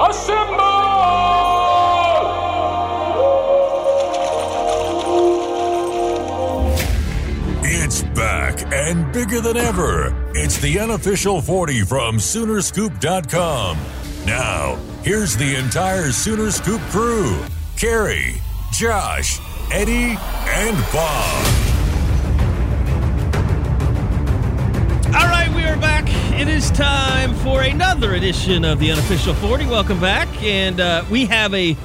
assemble! It's back and bigger than ever. It's the unofficial 40 from Soonerscoop.com. Now, here's the entire Sooner Scoop crew Carrie, Josh, Eddie, and Bob. All right, we are back. It is time for another edition of the unofficial 40. Welcome back, and uh, we have a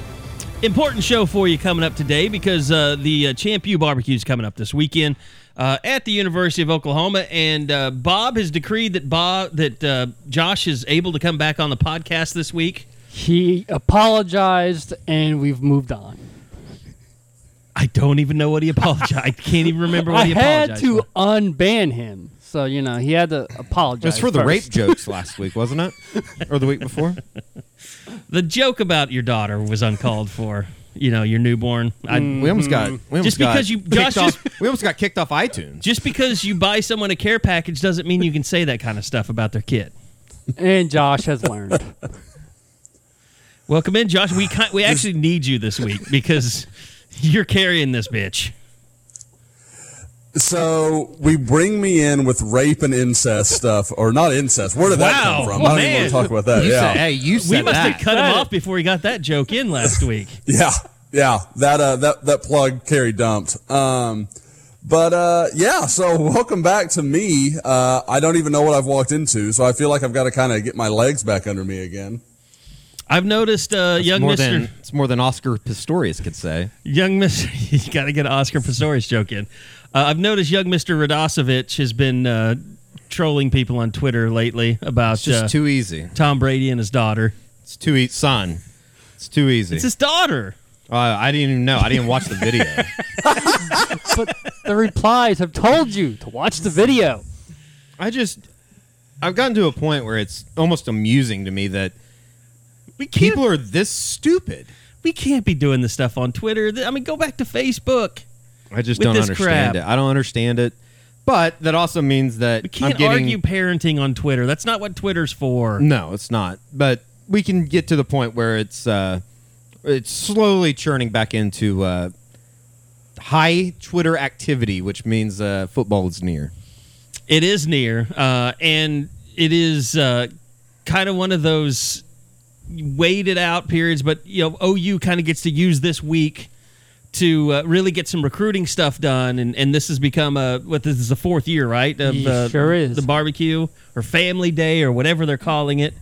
important show for you coming up today because uh, the uh, Champ U barbecue is coming up this weekend uh, at the University of Oklahoma, and uh, Bob has decreed that Bob that uh, Josh is able to come back on the podcast this week. He apologized, and we've moved on. I don't even know what he apologized. I can't even remember what I he apologized. I had to for. unban him, so you know he had to apologize. It was for the rape first. jokes last week, wasn't it? Or the week before? The joke about your daughter was uncalled for. You know, your newborn. I, mm-hmm. We almost got. We almost Just got because you- kicked Josh, off- just- we almost got kicked off iTunes. Just because you buy someone a care package doesn't mean you can say that kind of stuff about their kid. And Josh has learned. Welcome in, Josh. We we actually need you this week because you're carrying this bitch. So we bring me in with rape and incest stuff, or not incest. Where did that Wow. come from? Oh, I don't even man. want to talk about that. You yeah, said, hey, you said we must that. have cut him off before he got that joke in last week. yeah, yeah. That uh, that that plug Carrie dumped. Um, but uh, yeah. So welcome back to me. Uh, I don't even know what I've walked into, so I feel like I've got to kind of get my legs back under me again. I've noticed uh, young more Mister than it's more than Oscar Pistorius could say. young Mister. you got to get an Oscar Pistorius joke in. Uh, I've noticed young Mister Radosevich has been uh, trolling people on Twitter lately about It's just uh, too easy. Tom Brady and his daughter. It's too easy, son. It's too easy. It's his daughter. Uh, I didn't even know. I didn't watch the video. but the replies have told you to watch the video. I just, I've gotten to a point where it's almost amusing to me that We people are this stupid. we can't be doing this stuff on Twitter. I mean, go back to Facebook. I just With don't this understand crap. it. I don't understand it. But that also means that We can't I'm getting, argue parenting on Twitter. That's not what Twitter's for. No, it's not. But we can get to the point where it's uh, it's slowly churning back into uh, high Twitter activity, which means uh, football is near. It is near, uh, and it is uh, kind of one of those waited out periods. But you know, OU kind of gets to use this week to uh, really get some recruiting stuff done, and, and this has become a what this is the fourth year, right? Of Yeah, uh, sure is. the barbecue or family day or whatever they're calling it.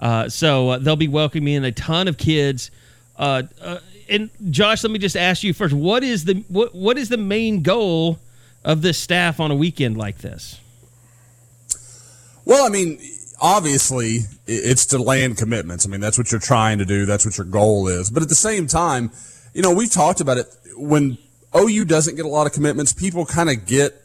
Uh, so uh, they'll be welcoming in a ton of kids. Uh, uh, and Josh, let me just ask you first: what is the what what is the main goal of this staff on a weekend like this? Well, I mean, obviously, it's to land commitments. I mean, that's what you're trying to do. That's what your goal is. But at the same time, you know, we've talked about it. When OU doesn't get a lot of commitments, people kind of get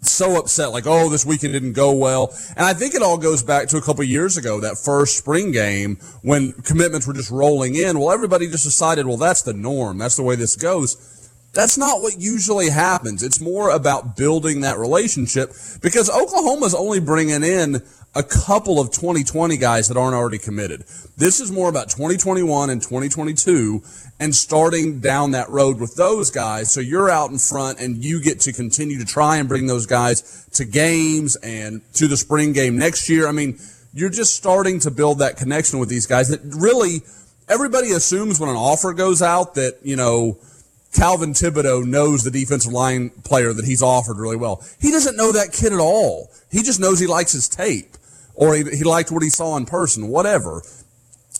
so upset, like, oh, this weekend didn't go well. And I think it all goes back to a couple years ago, that first spring game when commitments were just rolling in. Well, everybody just decided, well, that's the norm. That's the way this goes. That's not what usually happens. It's more about building that relationship because Oklahoma's only bringing in a couple of 2020 guys that aren't already committed. This is more about 2021 and 2022 and starting down that road with those guys. So you're out in front and you get to continue to try and bring those guys to games and to the spring game next year. I mean, you're just starting to build that connection with these guys that really everybody assumes when an offer goes out that, you know, Calvin Thibodeaux knows the defensive line player that he's offered really well. He doesn't know that kid at all. He just knows he likes his tape or he, he liked what he saw in person, whatever.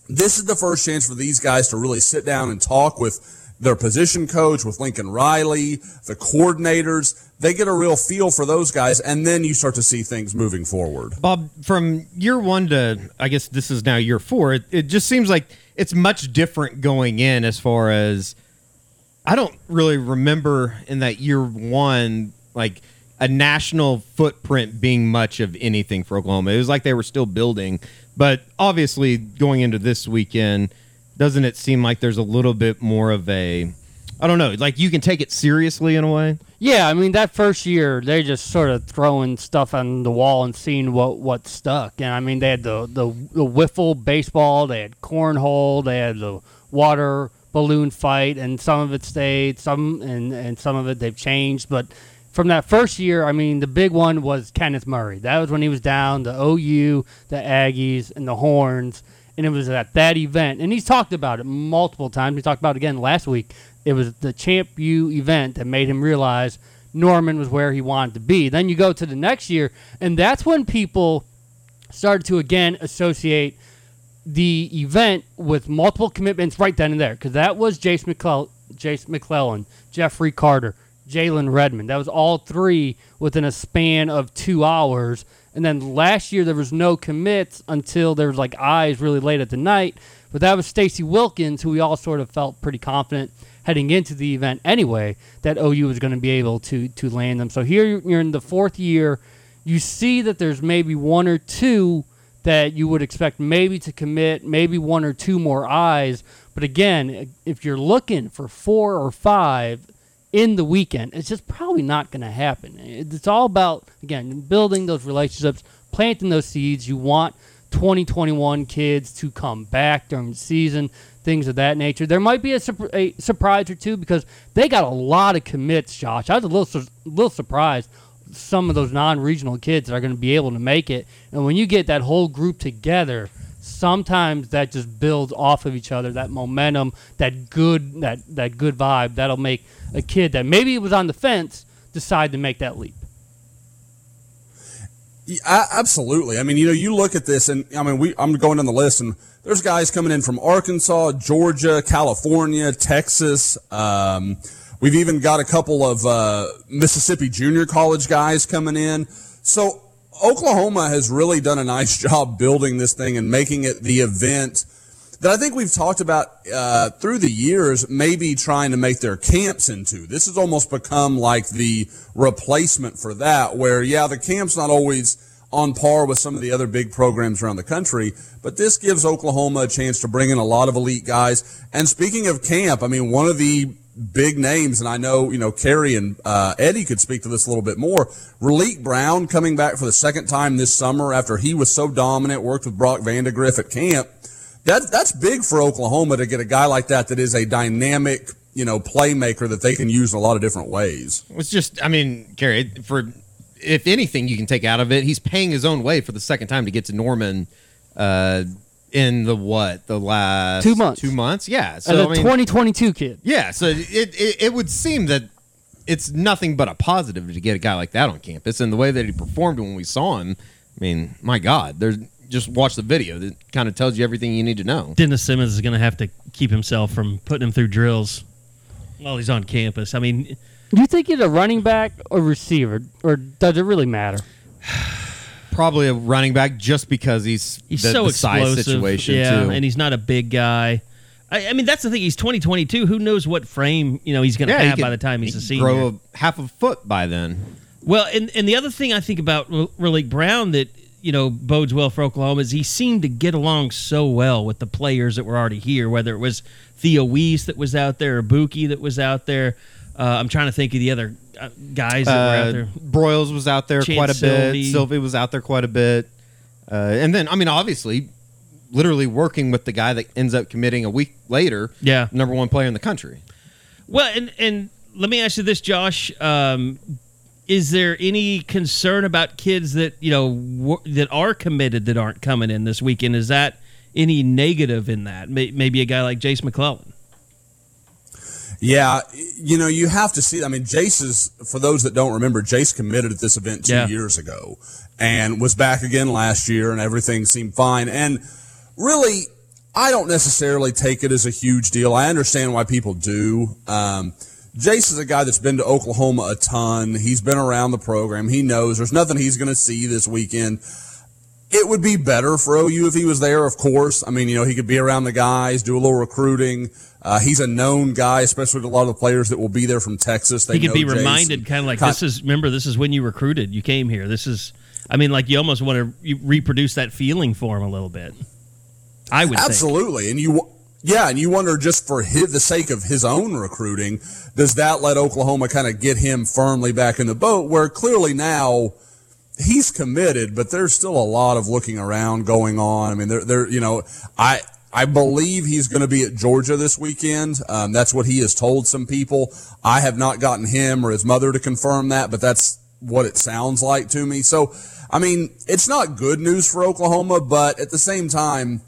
This is the first chance for these guys to really sit down and talk with their position coach, with Lincoln Riley, the coordinators. They get a real feel for those guys, and then you start to see things moving forward. Bob, from year one to I guess this is now year four, it, it just seems like it's much different going in as far as I don't really remember in that year one like a national footprint being much of anything for Oklahoma. It was like they were still building, but obviously going into this weekend, doesn't it seem like there's a little bit more of a I don't know, like you can take it seriously in a way. Yeah, I mean that first year they just sort of throwing stuff on the wall and seeing what what stuck. And I mean they had the the, the wiffle baseball, they had cornhole, they had the water balloon fight, and some of it stayed, some and and some of it they've changed. But from that first year, I mean the big one was Kenneth Murray. That was when he was down the OU, the Aggies, and the Horns. And it was at that event, and he's talked about it multiple times. He talked about it again last week it was the Champ U event that made him realize Norman was where he wanted to be. Then you go to the next year, and that's when people started to again associate the event with multiple commitments right then and there, because that was Jace, Jace McClellan, Jeffrey Carter, Jalen Redmond. That was all three within a span of two hours. And then last year there was no commits until there was like eyes really late at the night. But that was Stacy Wilkins, who we all sort of felt pretty confident heading into the event anyway that OU was going to be able to to land them. So here you're in the fourth year, you see that there's maybe one or two that you would expect maybe to commit, maybe one or two more eyes. But again, if you're looking for four or five in the weekend, it's just probably not going to happen. It's all about again building those relationships, planting those seeds. You want 2021 kids to come back during the season things of that nature. There might be a, a, surprise or two because they got a lot of commits, Josh. I was a little su- little surprised some of those non-regional kids that are going to be able to make it. And when you get that whole group together, sometimes that just builds off of each other. That momentum, that good that that good vibe that'll make a kid that maybe was on the fence decide to make that leap. Yeah, absolutely. I mean, you know, you look at this, and I mean, we I'm going down the list, and there's guys coming in from Arkansas, Georgia, California, Texas. Um, we've even got a couple of uh, Mississippi junior college guys coming in. So Oklahoma has really done a nice job building this thing and making it the event that I think we've talked about uh, through the years, maybe trying to make their camps into. This has almost become like the replacement for that, where, yeah, the camp's not always on par with some of the other big programs around the country, but this gives Oklahoma a chance to bring in a lot of elite guys. And speaking of camp, I mean, one of the big names, and I know, you know, Kerry and uh, Eddie could speak to this a little bit more. Raleek Brown coming back for the second time this summer after he was so dominant, worked with Brock Vandagriff at camp. That, that's big for Oklahoma to get a guy like that that is a dynamic, you know, playmaker that they can use in a lot of different ways. It's just, I mean, Kerry, for if anything you can take out of it, he's paying his own way for the second time to get to Norman. Uh, in the what? The last two months. two months? Yeah so a I mean, 2022 kid. Yeah so it, it it would seem that it's nothing but a positive to get a guy like that on campus and the way that he performed when we saw him i mean my god there's just watch the video that kind of tells you everything you need to know. Dennis simmons is going to have to keep himself from putting him through drills while he's on campus. I mean do you think he's a running back or receiver, or does it really matter? Probably a running back, just because he's he's the, so the explosive, situation yeah, too. and he's not a big guy. I, I, mean, that's the thing. He's 2022. Who knows what frame you know he's going to yeah, have by the time he's he a senior? Grow a half a foot by then. Well, and and the other thing I think about Raleek Brown that you know bodes well for Oklahoma is he seemed to get along so well with the players that were already here. Whether it was Theo Wease that was out there or Buki that was out there. Uh, I'm trying to think of the other uh, guys that uh, were out there. Broyles was out there quite a Sylvie. bit. Sylvie was out there quite a bit. Uh, and then, I mean, obviously, literally working with the guy that ends up committing a week later. Yeah, number one player in the country. Well, and and let me ask you this, Josh. Um, is there any concern about kids that you know w- that are committed that aren't coming in this weekend? Is that any negative in that? Maybe a guy like Jace McClellan. Yeah, you know, you have to see. I mean, Jace is, for those that don't remember, Jace committed at this event two yeah. years ago and was back again last year, and everything seemed fine. And really, I don't necessarily take it as a huge deal. I understand why people do. Um, Jace is a guy that's been to Oklahoma a ton. He's been around the program. He knows there's nothing he's going to see this weekend. It would be better for OU if he was there, of course. I mean, you know, he could be around the guys, do a little recruiting. Uh, he's a known guy, especially to a lot of the players that will be there from Texas. They he could be reminded, kind of like this is. Remember, this is when you recruited. You came here. This is. I mean, like you almost want to reproduce that feeling for him a little bit. I would think. Absolutely, and you, yeah, and you wonder just for his, the sake of his own recruiting, does that let Oklahoma kind of get him firmly back in the boat? Where clearly now he's committed, but there's still a lot of looking around going on. I mean, there, there, you know, I. I believe he's going to be at Georgia this weekend. Um, that's what he has told some people. I have not gotten him or his mother to confirm that, but that's what it sounds like to me. So, I mean, it's not good news for Oklahoma, but at the same time,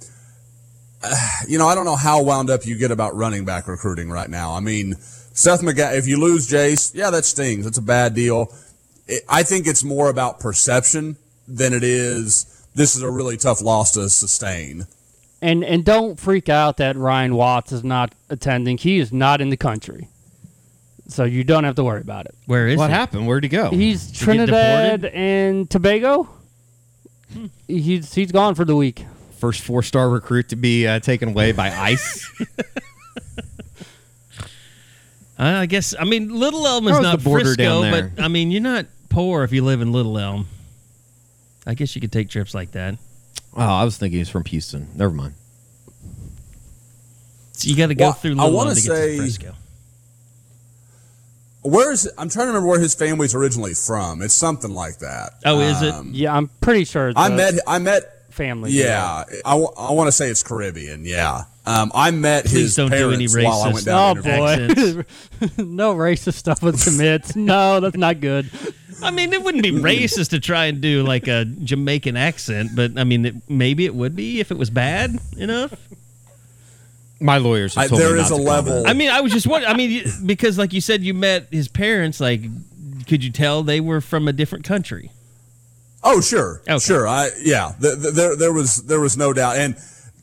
you know, I don't know how wound up you get about running back recruiting right now. I mean, Seth McGa, if you lose Jace, yeah, that stings. It's a bad deal. It, I think it's more about perception than it is this is a really tough loss to sustain. And and don't freak out that Ryan Watts is not attending. He is not in the country, so you don't have to worry about it. Where is what he? happened? Where'd he go? He's get Trinidad deported? and Tobago. He's he's gone for the week. First four star recruit to be uh, taken away by ICE. Uh, I guess. I mean, Little Elm is not the border Frisco, down there? but I mean, you're not poor if you live in Little Elm. I guess you could take trips like that. Oh, I was thinking he's from Houston. Never mind. So you got to go Well, through I wanna get say- to Frisco. Where's I'm trying to remember where his family's originally from. It's something like that. Oh, is it? Um, Yeah, I'm pretty sure. I met I met family. Yeah, I, want to say it's Caribbean. Yeah, um, I met Please his don't do any parents while I went down. Oh boy, no racist stuff with commits. No, that's not good. I mean, it wouldn't be racist to try and do like a Jamaican accent, but I mean, it, maybe it would be if it was bad enough. My lawyers have I- told there me is not a to comment. level- I mean, I was just wondering. I mean, because like you said, you met his parents. Like, could you tell they were from a different country? Oh, sure, Okay. sure. I yeah. The, the, there there was there was no doubt. And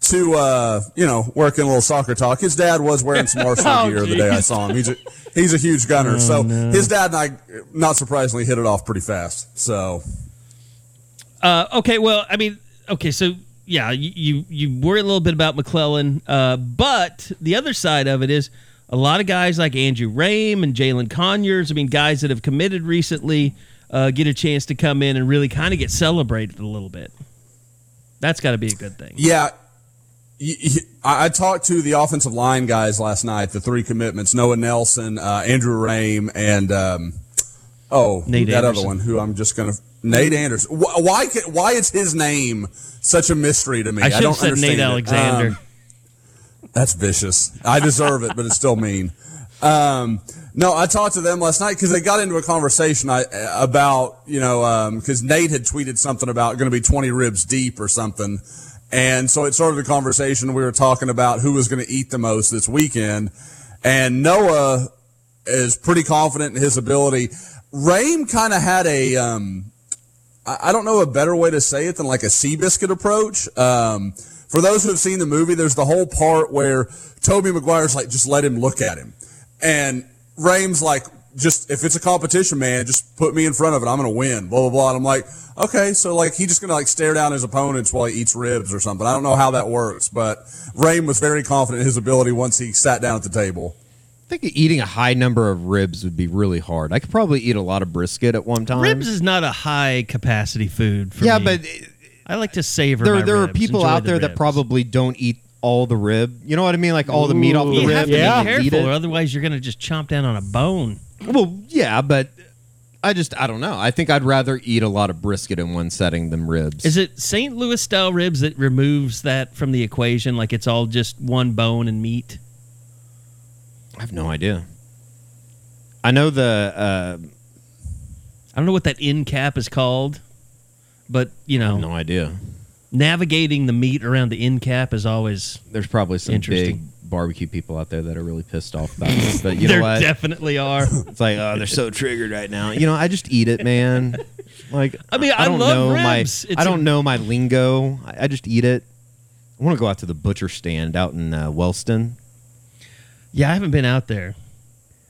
to uh, you know, working a little soccer talk, his dad was wearing some Arsenal Oh, gear the day I saw him. He's a he's a huge gunner. so his dad and I, not surprisingly, hit it off pretty fast. So Uh, okay, well, I mean, okay, so yeah, you you, you worry a little bit about McClellan, uh, but the other side of it is a lot of guys like Andrew Raym and Jalen Conyers. I mean, guys that have committed recently uh, get a chance to come in and really kind of get celebrated a little bit. That's got to be a good thing. Yeah. I I talked to the offensive line guys last night, the three commitments Noah Nelson, uh, Andrew Raym, and um, oh, Nate that Anderson. other one who I'm just going to. Nate Anderson. Wh- Why, why is his name such a mystery to me? I should don't have said understand Nate it. Alexander. Um, that's vicious. I deserve it, but it's still mean. Um, no, I talked to them last night because they got into a conversation I, about, you know, because Nate had tweeted something about going to be 20 ribs deep or something. And so it started a conversation. We were talking about who was going to eat the most this weekend. And Noah is pretty confident in his ability. Raym kind of had a, um, I don't know a better way to say it than like a Seabiscuit approach. Um, for those who have seen the movie, there's the whole part where Tobey Maguire's like, just let him look at him. And Raym's like, just if it's a competition, man, just put me in front of it. I'm going to win, blah, blah, blah. And I'm like, okay. So like, he's just going to like stare down his opponents while he eats ribs or something. I don't know how that works, but Raym was very confident in his ability once he sat down at the table. I think eating a high number of ribs would be really hard. I could probably eat a lot of brisket at one time. Ribs is not a high capacity food for yeah, me. but I like to savor. there my there are people out the there that probably don't eat all the rib. You know what I mean? Like all the meat off the You rib. have to and be careful, or otherwise you're going to just chomp down on a bone. Well, yeah, but I just I don't know. I think I'd rather eat a lot of brisket in one setting than ribs. Is it St. Louis style ribs that removes that from the equation? Like it's all just one bone and meat? I have no idea. I know the uh, I don't know what that end cap is called, but you know, no idea. navigating the meat around the end cap is always. There's probably some Interesting. Barbecue people out there that are really pissed off about this. But you there know what? definitely are. it's like oh, they're so triggered right now. You know, I just eat it, man. Like I mean, I don't love know ribs. my It's I a- don't know my lingo. I, I just eat it. I want to go out to the butcher stand out in uh, Wellston. Yeah, I haven't been out there.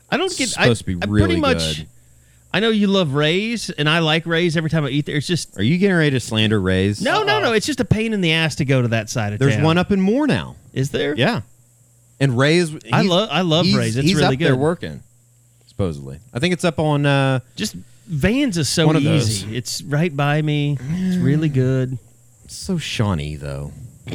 I don't get. Supposed I, to be I really pretty much. good. I know you love Rays, and I like Rays every time I eat there. It's just Are you getting ready to slander Rays? no, no, no. It's just a pain in the ass to go to that side of There's town. There's one up in Moore now. Is there? Yeah, and Rays. I love- I love he's- Rays. It's he's really up there good. working. Supposedly, I think it's up on. Uh, Just Vans is so One of those. easy. It's right by me. It's really good. so Shawnee though.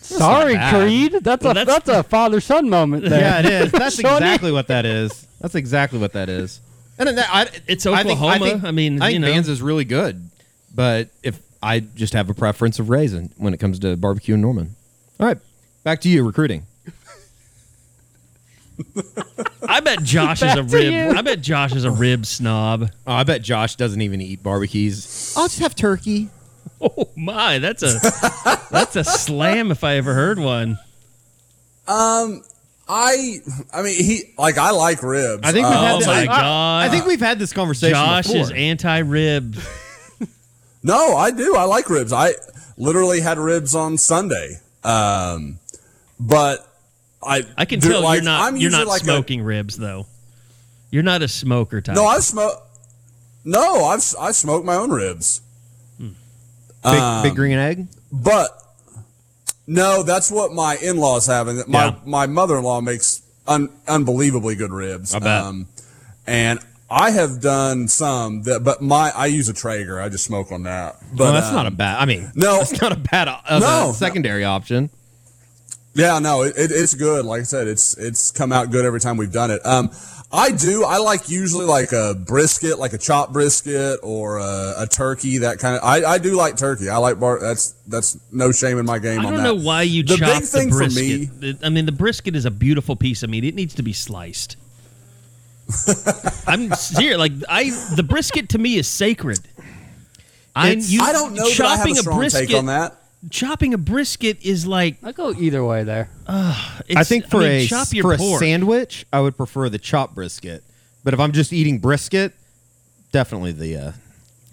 Sorry, bad. Creed. That's Well, a that's- that's, a father son moment there. Yeah, it is. That's Shawnee? exactly what that is. That's exactly what that is. And then I, It's I think- Oklahoma. I, think, I mean, I think you know. Vans is really good, but if I just have a preference of raisin when it comes to barbecue in Norman. All right, back to you recruiting. I bet Josh is a Back to rib. you. I bet Josh is a rib snob. Oh, I bet Josh doesn't even eat barbecues. I'll just have turkey. Oh my, that's a that's a slam if I ever heard one. Um I, I mean, he like I like ribs. I think we've Uh, had Oh this, my I, God. I think we've had this conversation. Josh before. is anti-rib. No, I do. I like ribs. I literally had ribs on Sunday. Um, but I I can tell like, you're not I'm you're not like a- smoking ribs though. You're not a smoker type. no, I smoke. No, I've I smoked my own ribs, big, um, big green egg. but no, that's what my in-laws have, and my Yeah. my mother-in-law makes un, unbelievably good ribs. Um, I bet. and I have done some that, but my I use a Traeger. I just smoke on that. But well, that's um, not a bad. I mean, no. that's not a bad uh, No. secondary option. Yeah, no, it, it, it's good. Like I said, it's it's come out good every time we've done it. Um, I do. I like usually like a brisket, like a chopped brisket or a, a turkey. That kind of. I, I do like turkey. I like bar. That's that's no shame in my game on that. I don't that. know why you the chop big thing the for brisket. me. I mean, the brisket is a beautiful piece of meat. It needs to be sliced. I'm serious. Like I, the brisket to me is sacred. I, you, I don't know that I have chopping a strong brisket, take on that. Chopping a brisket is like I go either way there. it's, I think for mean, a chop your for a sandwich, I would prefer the chopped brisket. But if I'm just eating brisket, definitely the uh,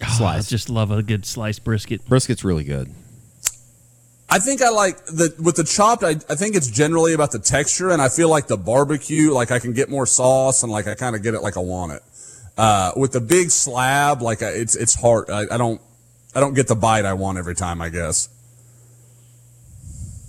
Oh, I slice. just love a good sliced brisket. Brisket's really good. I think I like the with the chopped. I, I think it's generally about the texture, and I feel like the barbecue, like I can get more sauce, and like I kind of get it like I want it. Uh, with the big slab, like I, it's it's hard. I, I don't I don't get the bite I want every time. I guess.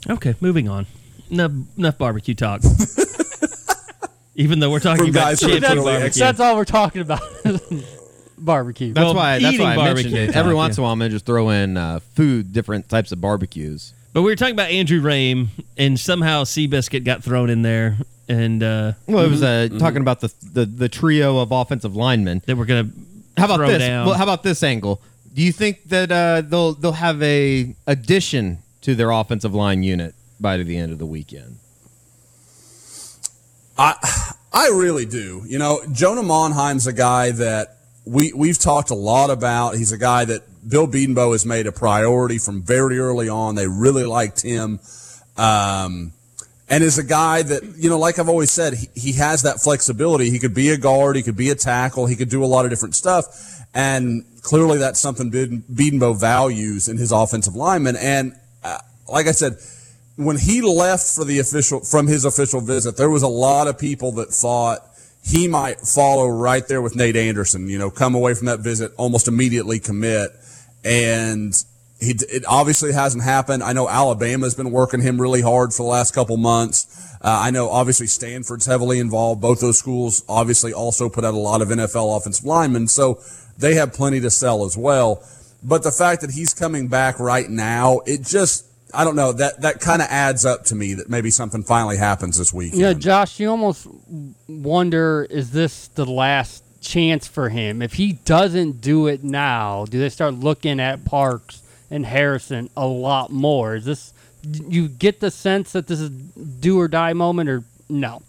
Okay, moving on. Enough, enough barbecue talk. Even though we're talking From about guys who are champion totally barbecue. That's all we're talking about. Barbecue. That's Well, why. That's eating why I mentioned barbecue it. Every once in a while, I'm gonna just throw in uh, food, different types of barbecues. But we were talking about Andrew Raym, and somehow Seabiscuit got thrown in there, and uh, Well, it was uh, Mm-hmm. talking about the, the the trio of offensive linemen. they were gonna How about throw this? down. Well, how about this angle? Do you think that uh, they'll they'll have a addition to their offensive line unit by the end of the weekend? I I really do. You know, Jonah Monheim's a guy that we we've talked a lot about. He's a guy that Bill Bedenbaugh has made a priority from very early on. They really liked him. Um, and is a guy that, you know, like I've always said, he, he has that flexibility. He could be a guard, he could be a tackle, he could do a lot of different stuff. And clearly that's something Bedenbaugh values in his offensive lineman. And like I said, when he left for the official from his official visit, there was a lot of people that thought he might follow right there with Nate Anderson. You know, come away from that visit almost immediately commit, and he it obviously hasn't happened. I know Alabama's been working him really hard for the last couple months. Uh, I know obviously Stanford's heavily involved. Both those schools obviously also put out a lot of NFL offensive linemen, so they have plenty to sell as well. But the fact that he's coming back right now, it just I don't know that that kind of adds up to me that maybe something finally happens this week. Yeah, Josh, you almost wonder is this the last chance for him? If he doesn't do it now, do they start looking at Parks and Harrison a lot more? Is this you get the sense that this is do or die moment or no?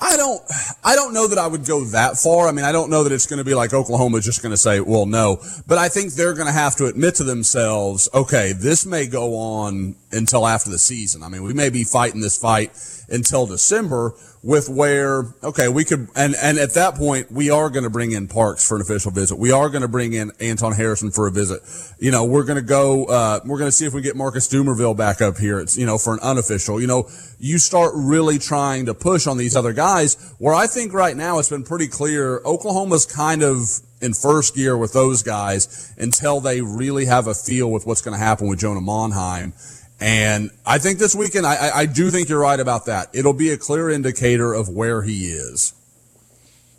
I don't I don't know that I would go that far. I mean, I don't know that it's going to be like Oklahoma just going to say, "Well, no." But I think they're going to have to admit to themselves, "Okay, this may go on until after the season." I mean, we may be fighting this fight until December with where, okay, we could, and, and at that point, we are going to bring in Parks for an official visit. We are going to bring in Anton Harrison for a visit. You know, we're going to go, uh, we're going to see if we get Marcus Dumervil back up here. It's, you know, for an unofficial, you know, you start really trying to push on these other guys where I think right now it's been pretty clear Oklahoma's kind of in first gear with those guys until they really have a feel with what's going to happen with Jonah Monheim. And I think this weekend, I, I do think you're right about that. It'll be a clear indicator of where he is.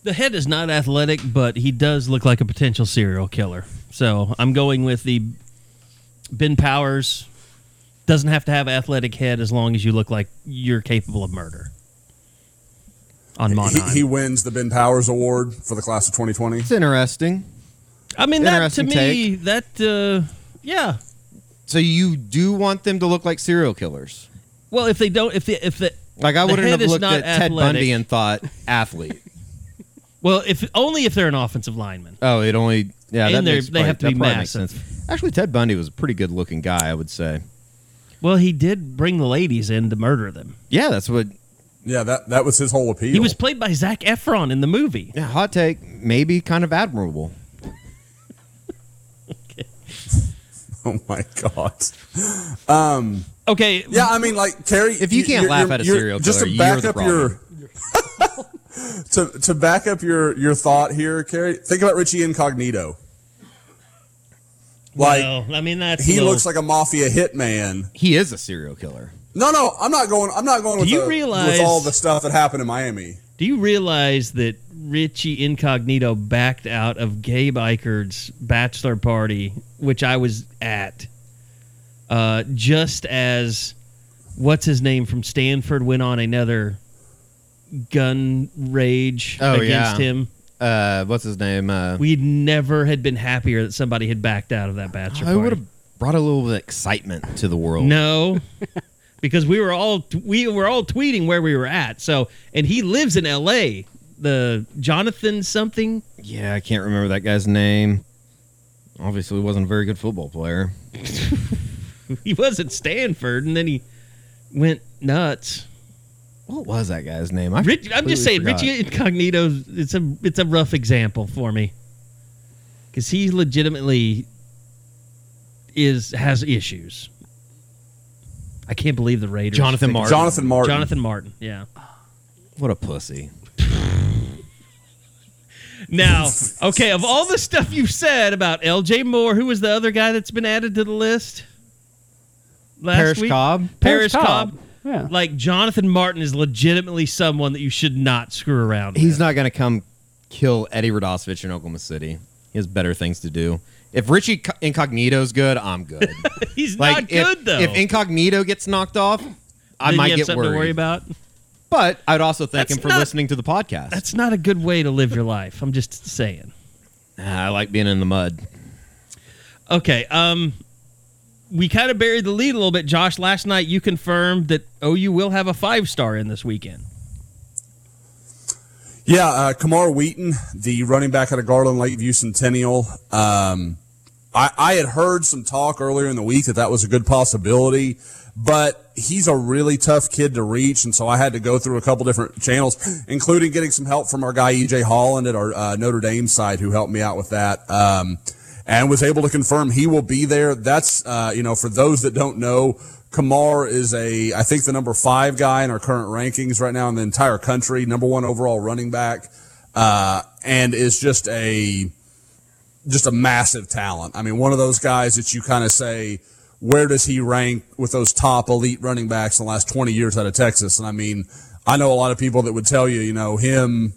The head is not athletic, but he does look like a potential serial killer. So I'm going with the Ben Powers. Doesn't have to have athletic head as long as you look like you're capable of murder. On He, Monheim. he wins the Ben Powers Award for the class of 2020. It's interesting. I mean, that to Interesting me, that, uh, yeah. So you do want them to look like serial killers? Well, if they don't, if the, if the, Like I The wouldn't head have is looked not at Ted. Bundy and thought athlete. well, if only if they're an offensive lineman. Oh, it only yeah. And that they're- makes they probably- have to that be probably massive. sense. Actually, Ted Bundy was a pretty good looking guy, I would say. Well, he did bring the ladies in to murder them. Yeah, that's what. Yeah, that, that was his whole appeal. He was played by Zac Efron in the movie. Yeah, hot take. Maybe kind of admirable. oh my God. Um, okay, Yeah, I mean, like Terry. If you can't laugh at a serial killer, just to killer, back up your to to back up your your thought here, Kerry. Think about Richie Incognito. Like well, I mean that's he little- looks like a mafia hitman. He is a serial killer. No, no, I'm not going. I'm not going with, you the- realize- with all the stuff that happened in Miami. Do you realize that Richie Incognito backed out of Gabe Eichard's bachelor party, which I was at, uh, just as what's his name from Stanford went on another gun rage Oh, against yeah. him. Uh, what's his name? Uh, We never had been happier that somebody had backed out of that bachelor I would have brought a little bit of excitement to the world. No, because we were all we were all tweeting where we were at. So, and he lives in L.A. The Jonathan something. Yeah, I can't remember that guy's name. Obviously, he wasn't a very good football player. He was at Stanford, and then he went nuts. What was that guy's name? I Rich, I'm just saying, completely Richie Incognito. It's a it's a rough example for me because he legitimately is has issues. I can't believe the Raiders. Jonathan Martin. Jonathan Martin. Jonathan Martin. Yeah. What a pussy. Now, okay, of all the stuff you've said about L.J. Moore, who was the other guy that's been added to the list? Last Parrish week? Cobb? Paris Paris Cobb. Cobb. Yeah. Like Jonathan Martin is legitimately someone that you should not screw around with. He's with. not going to come kill Eddie Radosevich in Oklahoma City. He has better things to do. If Richie Incognito's good, I'm good. He's like not if, good though. if Incognito gets knocked off, I Then might you have get something worried. to worry about. But I'd also thank That's him for not- listening to the podcast. That's not a good way to live your life. I'm just saying. I like being in the mud. Okay. Um, we kind of buried the lead a little bit, Josh. Last night you confirmed that OU will have a five star in this weekend. Yeah, uh, Camar Wheaton, the running back out of Garland Lakeview Centennial. Um, I, I had heard some talk earlier in the week that that was a good possibility, but he's a really tough kid to reach, and so I had to go through a couple different channels, including getting some help from our guy EJ Holland at our uh, Notre Dame side, who helped me out with that. Um, and was able to confirm he will be there. That's uh, you know, for those that don't know, Camar is a I think the number five guy in our current rankings right now in the entire country, number one overall running back, uh, and is just a just a massive talent. I mean, one of those guys that you kind of say, where does he rank with those top elite running backs in the last 20 years out of Texas? And I mean, I know a lot of people that would tell you, you know, him,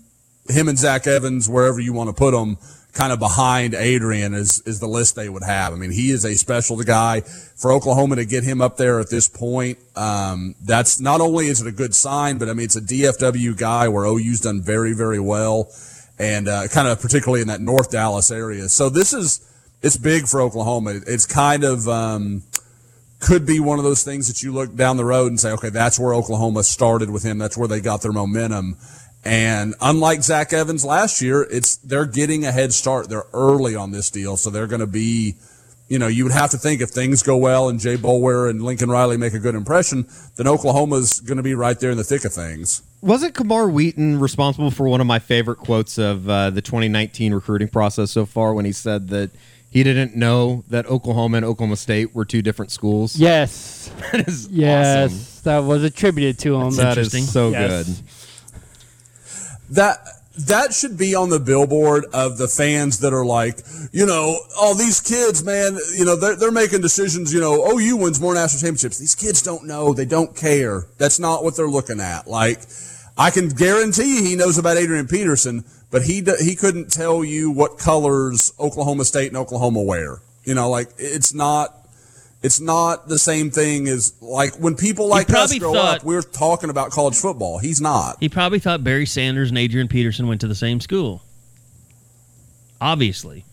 him and Zach Evans, wherever you want to put them, kind of behind Adrian is, is the list they would have. I mean, he is a special guy for Oklahoma to get him up there at this point. Um, that's not only is it a good sign, but I mean, it's a DFW guy where OU's done very, very well and uh, kind of particularly in that North Dallas area. So this is it's big for Oklahoma. It's kind of um, could be one of those things that you look down the road and say, okay, that's where Oklahoma started with him. That's where they got their momentum. And unlike Zach Evans last year, it's they're getting a head start. They're early on this deal, so they're going to be you know, you would have to think if things go well and Jay Boulware and Lincoln Riley make a good impression, then Oklahoma's going to be right there in the thick of things. Wasn't Camar Wheaton responsible for one of my favorite quotes of uh, the 2019 recruiting process so far when he said that he didn't know that Oklahoma and Oklahoma State were two different schools? Yes. That is Yes. awesome. That was attributed to him. That is interesting. so Yes. good. that that should be on the billboard of the fans that are like, you know, all these kids, man, you know, they're, they're making decisions, you know, OU wins more national championships. These kids don't know. They don't care. That's not what they're looking at. Like, I can guarantee you he knows about Adrian Peterson, but he, he couldn't tell you what colors Oklahoma State and Oklahoma wear. You know, like, it's not, it's not the same thing as like when people like us grow thought- up, we're talking about college football. He's not. He probably thought Barry Sanders and Adrian Peterson went to the same school. Obviously.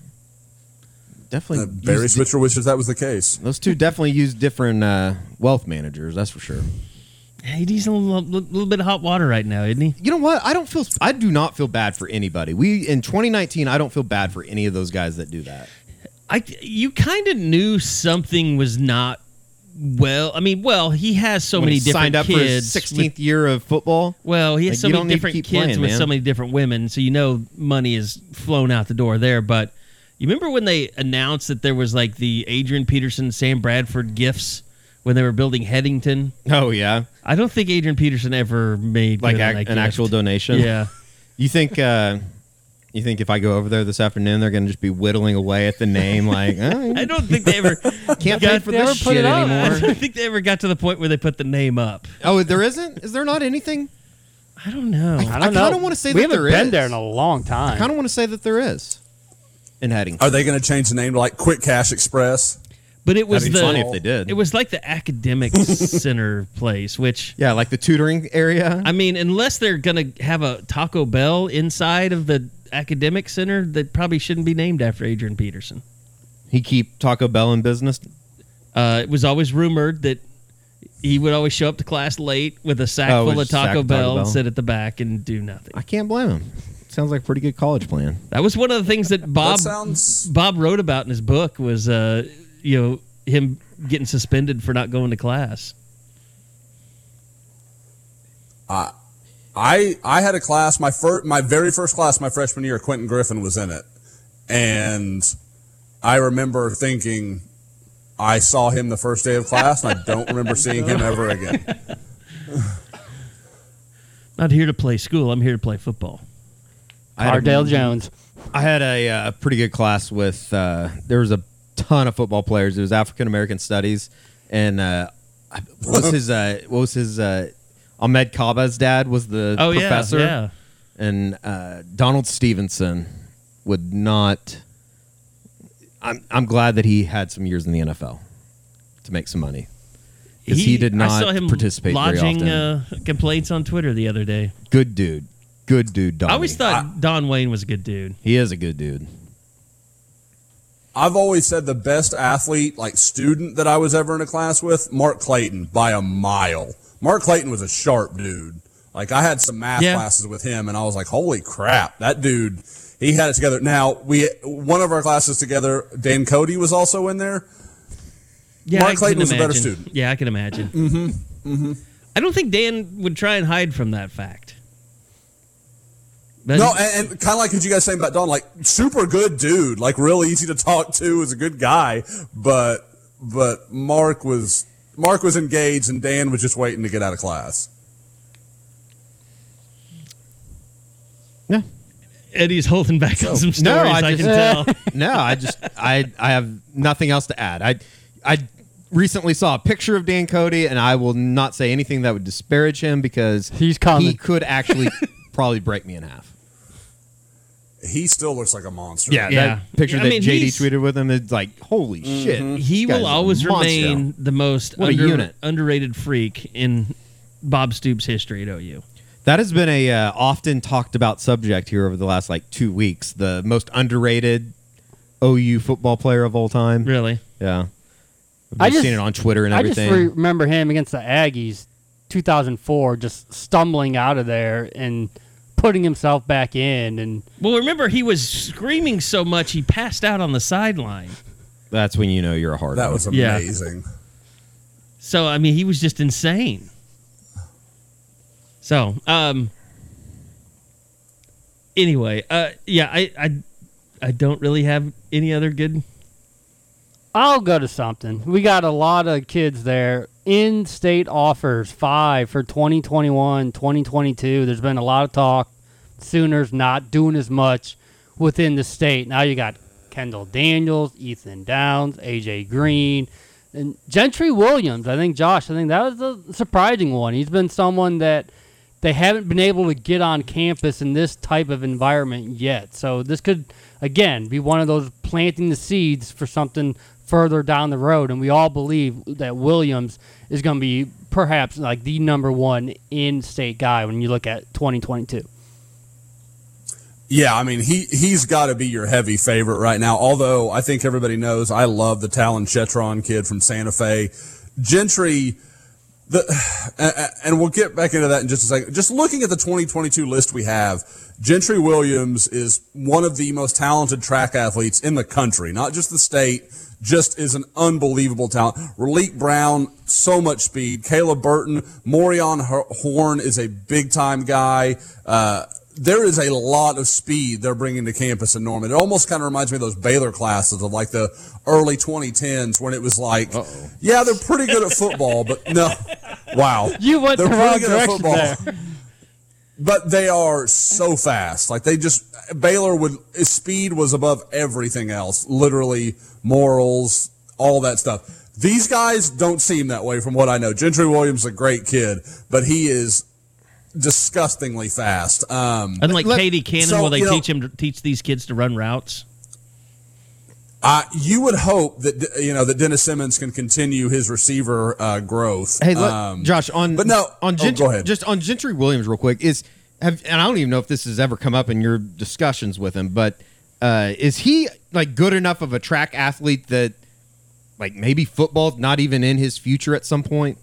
Definitely. Uh, Barry used- Switzer wishes that was the case. Those two definitely use different uh, wealth managers. That's for sure. He's in a little, little bit of hot water right now, isn't he? You know what? I don't feel. I do not feel bad for anybody. We in 2019. I don't feel bad for any of those guys that do that. I you kind of knew something was not well. I mean, well, he has so When many different signed up for his kids. 16th year of football. Well, he has Like, so many don't need to different kids playing, with man. so many different women, so you know money is flown out the door there. But you remember when they announced that there was like the Adrian Peterson, Sam Bradford gifts when they were building Headington? Oh yeah, I don't think Adrian Peterson ever made like good on ac- that an gift. actual donation. Yeah. You think? Uh, you think if I go over there this afternoon, they're going to just be whittling away at the name? Like, oh, I don't think they ever can't pay got- for this put shit it up. I don't think they ever got to the point where they put the name up. oh, there isn't. Is there not anything? I don't know. I don't I know. kinda wanna say we that haven't there been is. there in a long time. I kind of want to say that there is. In Headington. Are they going to change the name to like Quick Cash Express? But it was That'd be the funny if they did. It was like the academic center place, which Yeah, like the tutoring area. I mean, unless they're gonna have a Taco Bell inside of the academic center, that probably shouldn't be named after Adrian Peterson. he keep Taco Bell in business. Uh, it was always rumored that he would always show up to class late with a sack Oh, full with of a sack Taco of Taco Bell, and Bell. sit at the back and do nothing. I can't blame him. Sounds like a pretty good college plan. That was one of the things that Bob that sounds. Bob wrote about in his book was uh, you know him getting suspended for not going to class. I I had a class. My first, my very first class, my freshman year. Quentin Griffin was in it, and I remember thinking, I saw him the first day of class, and I don't remember seeing him ever again. Not here to play school. I'm here to play football. I had a- Jones. I had a uh, pretty good class with. Uh, there was a ton of football players. It was African American studies, and uh, what was his? Uh, what was his? Uh, Ahmed Kaba's dad was the Oh professor, yeah, yeah. and uh, Donald Stephenson would not. I'm I'm glad that he had some years in the NFL to make some money because he did I not saw him participate lodging. Uh, complaints on Twitter the other day. Good dude, good dude. Donnie. I always thought Don Wayne was a good dude. he is a good dude. I've always said the best athlete, like student that I was ever in a class with, Mark Clayton by a mile. Mark Clayton was a sharp dude. Like I had some math Yeah. classes with him, and I was like, "Holy crap, that dude!" He had it together. Now we one of our classes together, Dan Cody was also in there. Yeah, Mark I Clayton was a better student. Yeah, I can imagine. Mm-hmm. Mm-hmm. I don't think Dan would try and hide from that fact. But No, and, and kind of like what you guys saying about Don, like super good dude, like real easy to talk to, was a good guy, but but Mark was Mark was engaged, and Dan was just waiting to get out of class. Yeah. Eddie's holding back on some stories. No, I, I can just- tell. no, I just I I have nothing else to add. I I recently saw a picture of Dan Cody, and I will not say anything that would disparage him because He's coming. He could actually probably break me in half. He still looks like a monster. Yeah, Yeah. that picture I that mean, JD he's- tweeted with him is like, holy shit. He this guy's will a always monster. remain the most What a under- unit. underrated freak in Bob Stoops' history at OU. That has been a uh, often talked about subject here over the last like two weeks. The most underrated OU football player of all time. Really? Yeah, I I've just- seen it on Twitter and I just everything. remember him against the Aggies, 2004, just stumbling out of there and putting himself back in. And Well, remember he was screaming so much he passed out on the sideline. That's when you know you're a hard. That one. was Yeah. amazing. So I mean, he was just insane. So, um, anyway, uh, yeah, I, I, I don't really have any other good. I'll go to something. We got a lot of kids there. In state offers, five for 2021, 2022. There's been a lot of talk. Sooners not doing as much within the state. Now you got Kendall Daniels, Ethan Downs, AJ Green, and Gentry Williams. I think, Josh, I think that was a surprising one. He's been someone that they haven't been able to get on campus in this type of environment yet. So this could, again, be one of those planting the seeds for something further down the road. And we all believe that Williams is going to be perhaps like the number one in-state guy when you look at 2022. Yeah, I mean he he's got to be your heavy favorite right now. Although I think everybody knows I love the Talyn Shettron kid from Santa Fe, Gentry. The and we'll get back into that in just a second. Just looking at the 2022 list we have, Gentry Williams is one of the most talented track athletes in the country, not just the state. Just is an unbelievable talent. Raleek Brown, so much speed. Caleb Burton, Morion Horn is a big time guy. Uh, there is a lot of speed they're bringing to campus in Norman. It almost kind of reminds me of those Baylor classes of like the early 2010s when it was like, Uh-oh. yeah, they're pretty good at football, but no, wow, you went they're the wrong direction there. But they are so fast. Like they just Baylor would speed was above everything else. Literally morals, all that stuff. These guys don't seem that way from what I know. Gentry Williams is a great kid, but he is disgustingly fast. Um, Unlike let- KD Cannon, so, will they you know, teach him to teach these kids to run routes? Uh, you would hope that you know that Dennis Simmons can continue his receiver uh, growth. Hey, look, Um, Josh, on but no, on oh, Gentry, go ahead. just on Gentry Williams, real quick is have, and I don't even know if this has ever come up in your discussions with him, but uh, is he like good enough of a track athlete that like maybe football's not even in his future at some point?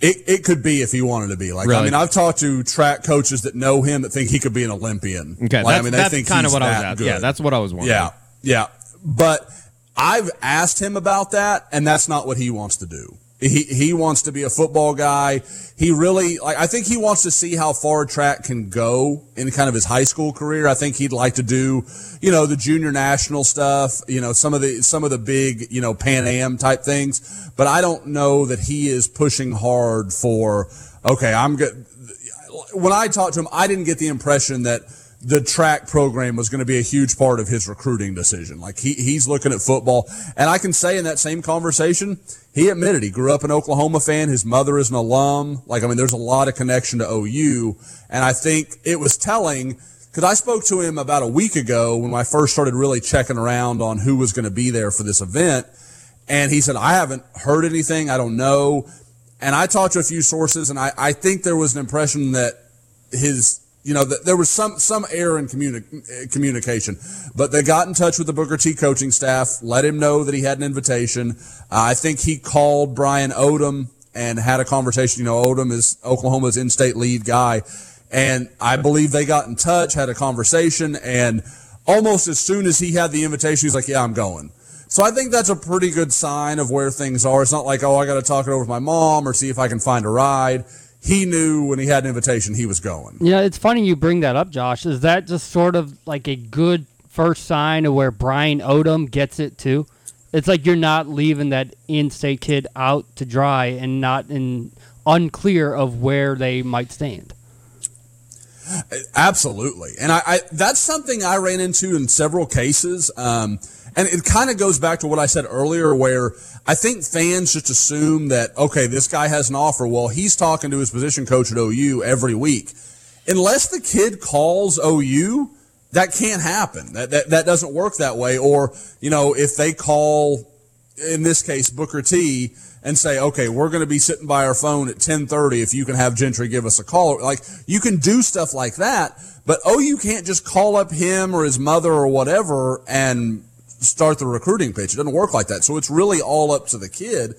It, it could be if he wanted to be. Like I mean, I've talked to track coaches that know him that think he could be an Olympian. Okay, like, that's, I mean, they that's think kind of what I was at. good. Yeah, that's what I was wondering. yeah, yeah. But I've asked him about that, and that's not what he wants to do. He he wants to be a football guy. He really like. I think he wants to see how far track can go in kind of his high school career. I think he'd like to do, you know, the junior national stuff. You know, some of the some of the big, you know, Pan Am type things. But I don't know that he is pushing hard for. Okay, I'm good. When I talked to him, I didn't get the impression that the track program was going to be a huge part of his recruiting decision. Like he, he's looking at football. And I can say in that same conversation, he admitted he grew up an Oklahoma fan. His mother is an alum. Like, I mean, there's a lot of connection to OU. And I think it was telling because I spoke to him about a week ago when I first started really checking around on who was going to be there for this event. And he said, I haven't heard anything. I don't know. And I talked to a few sources and I, I think there was an impression that his, you know, that there was some, some error in communi- communication, but they got in touch with the Booker T coaching staff, let him know that he had an invitation. Uh, I think he called Brian Odom and had a conversation. You know, Odom is Oklahoma's in-state lead guy. And I believe they got in touch, had a conversation, and almost as soon as he had the invitation, he's like, yeah, I'm going. So I think that's a pretty good sign of where things are. It's not like, oh, I got to talk it over with my mom or see if I can find a ride. He knew when he had an invitation, he was going. Yeah, it's funny you bring that up, Josh. Is that just sort of like a good first sign of where Brian Odom gets it too? It's like you're not leaving that in-state kid out to dry and not in unclear of where they might stand. Absolutely, and I, I that's something I ran into in several cases. Um, and it kind of goes back to what I said earlier, where I think fans just assume that okay, this guy has an offer. Well, he's talking to his position coach at OU every week. Unless the kid calls OU, that can't happen. That that, that doesn't work that way. Or you know, if they call, in this case, Booker T. And say, okay, we're going to be sitting by our phone at 1030 if you can have Gentry give us a call. Like, you can do stuff like that, but OU can't just call up him or his mother or whatever and start the recruiting pitch. It doesn't work like that. So it's really all up to the kid.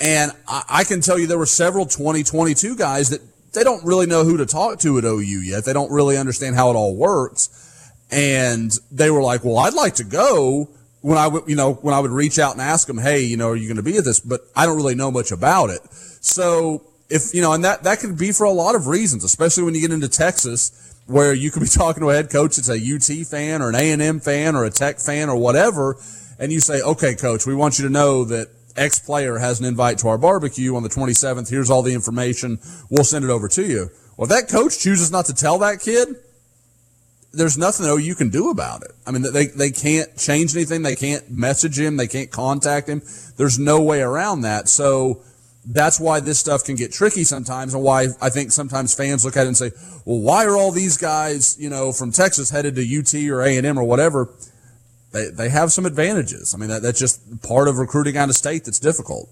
And I, I can tell you there were several 2022 guys that they don't really know who to talk to at OU yet. They don't really understand how it all works. And they were like, well, I'd like to go, when I would, you know, when I would reach out and ask them, hey, you know, are you going to be at this? But I don't really know much about it. So if, you know, and that, that could be for a lot of reasons, especially when you get into Texas, where you could be talking to a head coach that's a UT fan or an A&M fan or a Tech fan or whatever. And you say, okay, coach, we want you to know that X player has an invite to our barbecue on the 27th. Here's all the information. We'll send it over to you. Well, if that coach chooses not to tell that kid, there's nothing though you can do about it. I mean, they, they can't change anything. They can't message him. They can't contact him. There's no way around that. So that's why this stuff can get tricky sometimes and why I think sometimes fans look at it and say, well, why are all these guys, you know, from Texas headed to UT or A&M or whatever? They, they have some advantages. I mean, that, that's just part of recruiting out of state that's difficult.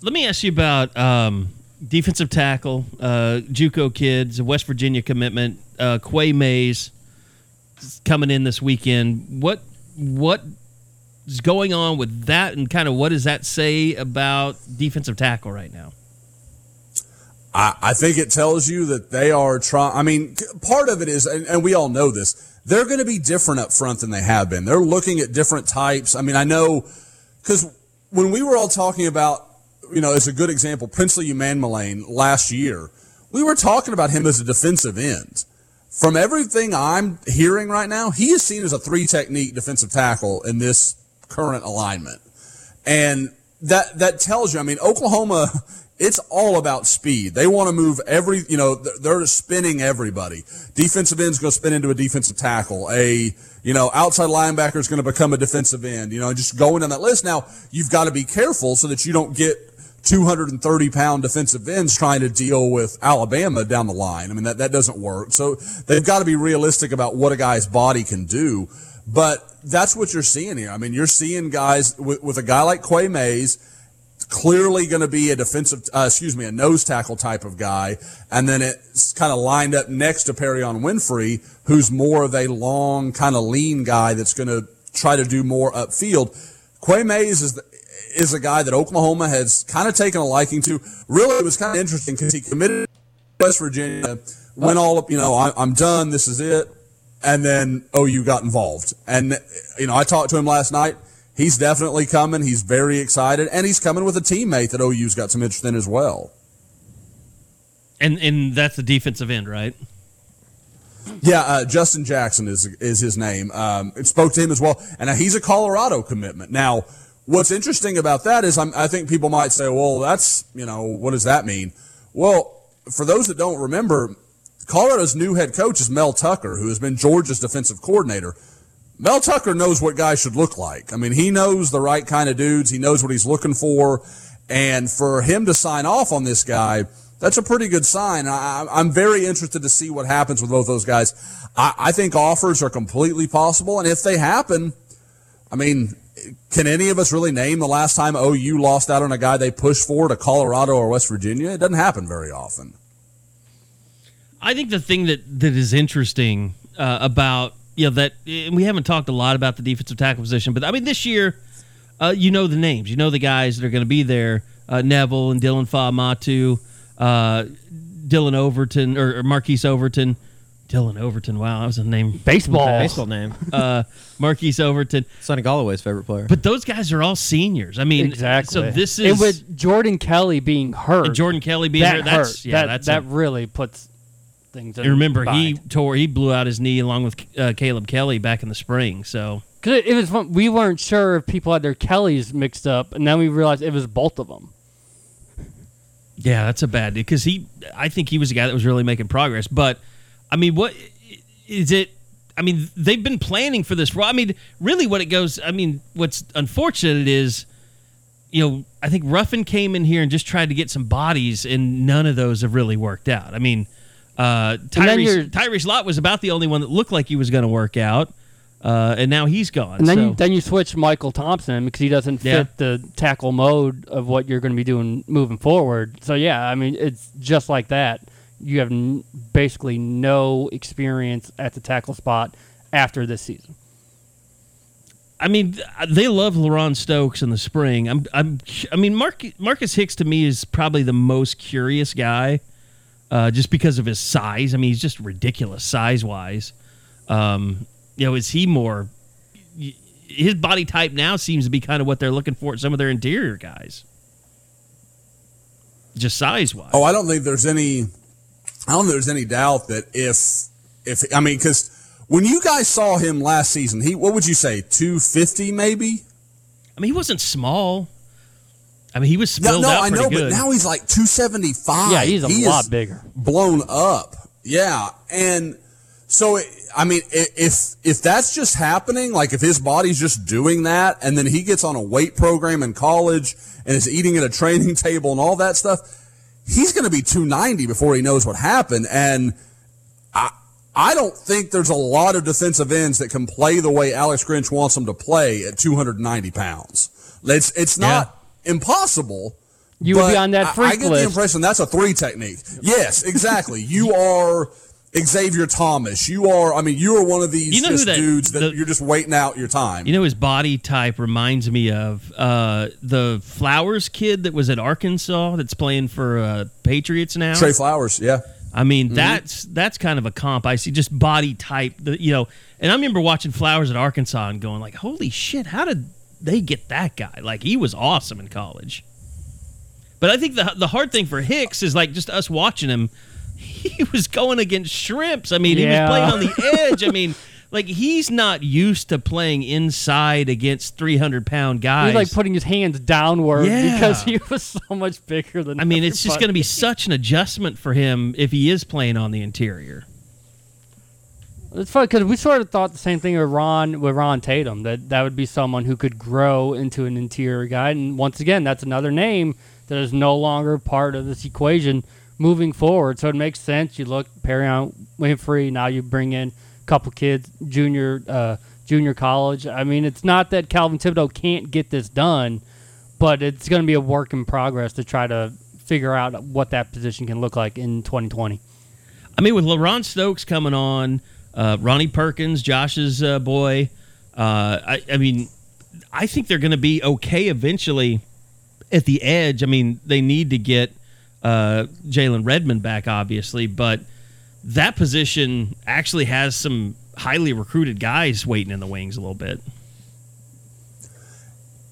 Let me ask you about um, defensive tackle, uh, JUCO kids, West Virginia commitment, uh, Quay Mays coming in this weekend. What what is going on with that, and kind of what does that say about defensive tackle right now? I, I think it tells you that they are trying. I mean, part of it is, and, and we all know this, they're going to be different up front than they have been. They're looking at different types. I mean, I know because when we were all talking about, you know, as a good example, Princely Umanmielen last year, we were talking about him as a defensive end. From everything I'm hearing right now, he is seen as a three technique defensive tackle in this current alignment. And that, that tells you, I mean, Oklahoma, it's all about speed. They want to move every, you know, they're spinning everybody. Defensive end's going to spin into a defensive tackle. A, you know, outside linebacker is going to become a defensive end, you know, just going down that list. Now, you've got to be careful so that you don't get 230 pound defensive ends trying to deal with Alabama down the line. I mean, that, that doesn't work. So they've got to be realistic about what a guy's body can do. But that's what you're seeing here. I mean, you're seeing guys with, with a guy like Quay Mays, clearly going to be a defensive, uh, excuse me, a nose tackle type of guy. And then it's kind of lined up next to Perrion Winfrey, who's more of a long, kind of lean guy that's going to try to do more upfield. Quay Mays is the, is a guy that Oklahoma has kind of taken a liking to. Really, it was kind of interesting because he committed West Virginia, went all up, you know, I, I'm done, this is it. And then OU got involved. And, you know, I talked to him last night. He's definitely coming. He's very excited. And he's coming with a teammate that OU's got some interest in as well. And and that's the defensive end, right? Yeah, uh, Justin Jackson is is his name. Um, spoke to him as well, and he's a Colorado commitment. Now, what's interesting about that is I'm, I think people might say, well, that's, you know, what does that mean? Well, for those that don't remember, Colorado's new head coach is Mel Tucker, who has been Georgia's defensive coordinator. Mel Tucker knows what guys should look like. I mean, he knows the right kind of dudes. He knows what he's looking for. And for him to sign off on this guy, that's a pretty good sign. I, am very interested to see what happens with both those guys. I, I think offers are completely possible. And if they happen, I mean, can any of us really name the last time OU lost out on a guy they pushed for to Colorado or West Virginia? It doesn't happen very often. I think the thing that that is interesting uh, about you know that we haven't talked a lot about the defensive tackle position, but I mean this year, uh, you know the names, you know the guys that are going to be there: uh, Neville and Dylan Fa'amatu, uh, Dylan Overton or, or Marquise Overton. Dylan Overton. Wow, that was a name. Baseball. Baseball name. Uh, Marquise Overton. Sonny Galloway's favorite player. But those guys are all seniors. I mean, Exactly. So this and is with Jordan Kelly being hurt, and Jordan Kelly being that there. That's hurt. yeah. that that's that a- really puts things. In and remember he tore he blew out his knee along with uh, Caleb Kelly back in the spring. So Cause it, it was fun. we weren't sure if people had their Kellys mixed up, and then we realized it was both of them. yeah, that's a bad because he. I think he was a guy that was really making progress. But I mean, what is it? I mean, they've been planning for this. I mean, really, what it goes. I mean, what's unfortunate is, you know, I think Ruffin came in here and just tried to get some bodies, and none of those have really worked out. I mean, uh, Tyrese, Tyrese Lott was about the only one that looked like he was going to work out, uh, and now he's gone. And then so. you, then you switch Michael Thompson because he doesn't fit Yeah. the tackle mode of what you're going to be doing moving forward. So yeah, I mean it's just like that. You have n- basically no experience at the tackle spot after this season. I mean, they love LaRon Stokes in the spring. I'm, I'm, I mean, Mark, Marcus Hicks to me is probably the most curious guy, uh, just because of his size. I mean, he's just ridiculous size wise. Um, you know, is he more his body type now seems to be kind of what they're looking for at some of their interior guys. Just size wise. Oh, I don't think there's any. I don't think there's any doubt that if if I mean because when you guys saw him last season, he what would you say two fifty maybe? I mean, he wasn't small. I mean, he was No, spilled no, out I pretty know, good. but now he's like two seventy five. Yeah, he's a he lot bigger. blown up. Yeah, and so it, I mean, if if that's just happening, like if his body's just doing that, and then he gets on a weight program in college and is eating at a training table and all that stuff, he's going to be 290 before he knows what happened. And I I don't think there's a lot of defensive ends that can play the way Alex Grinch wants them to play at 290 pounds. It's it's not impossible. You would be on that I- freak I, get the impression that's a three technique. Yes, exactly. you are Xavier Thomas. You are. I mean, you are one of these You know who just that- dudes that the- you're just waiting out your time. You know, his body type reminds me of uh, the Flowers kid that was at Arkansas that's playing for uh, Patriots now. Trey Flowers. Yeah. I mean, that's that's kind of a comp. I see just body type, the, you know. And I remember watching Flowers at Arkansas and going like, "Holy shit! How did they get that guy? Like, he was awesome in college." But I think the the hard thing for Hicks is like just us watching him. He was going against shrimps. I mean, he was playing on the edge. I mean, like he's not used to playing inside against three hundred pound guys. was like putting his hands downward Yeah. because he was so much bigger than. I mean, it's just going to be such an adjustment for him if he is playing on the interior. It's funny because we sort of thought the same thing with Ron with Ron Tatum that that would be someone who could grow into an interior guy, and once again, that's another name that is no longer part of this equation moving forward. So it makes sense. You look Perrion Winfrey. Now you bring in a couple kids, junior uh, junior college. I mean, it's not that Calvin Thibodeaux can't get this done, but it's going to be a work in progress to try to figure out what that position can look like in 2020. I mean, with LaRon Stokes coming on, uh, Ronnie Perkins, Josh's uh, boy, uh, I, I mean, I think they're going to be okay eventually at the edge. I mean, they need to get uh, Jalen Redmond back, obviously, but that position actually has some highly recruited guys waiting in the wings a little bit.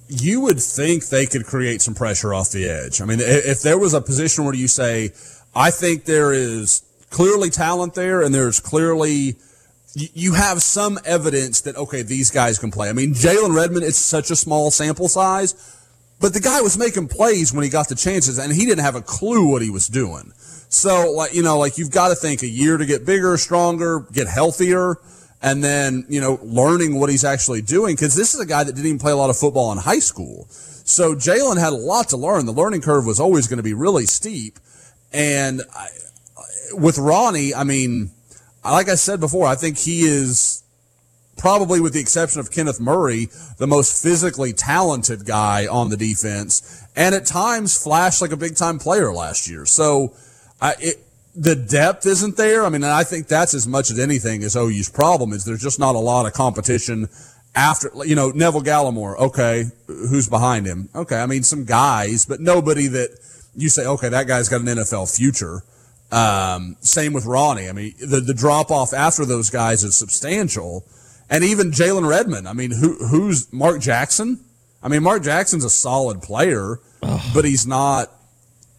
you would think they could create some pressure off the edge. I mean, if there was a position where you say, I think there is clearly talent there and there's clearly, you have some evidence that, okay, these guys can play. I mean, Jalen Redmond, it's such a small sample size, but the guy was making plays when he got the chances and he didn't have a clue what he was doing. So, like, you know, like you've got to think a year to get bigger, stronger, get healthier and then you know learning what he's actually doing because this is a guy that didn't even play a lot of football in high school so jalen had a lot to learn the learning curve was always going to be really steep and I, with ronnie i mean like i said before i think he is probably with the exception of kenneth murray the most physically talented guy on the defense and at times flashed like a big time player last year so I, it, the depth isn't there. I mean, I think that's as much as anything is OU's problem is there's just not a lot of competition after, you know, Neville Gallimore. Okay. Who's behind him? Okay. I mean, some guys, but nobody that you say, okay, that guy's got an NFL future. Um, same with Ronnie. I mean, the, the drop off after those guys is substantial. And even Jalen Redmond. I mean, who, who's Mark Jackson? I mean, Mark Jackson's a solid player, but he's not,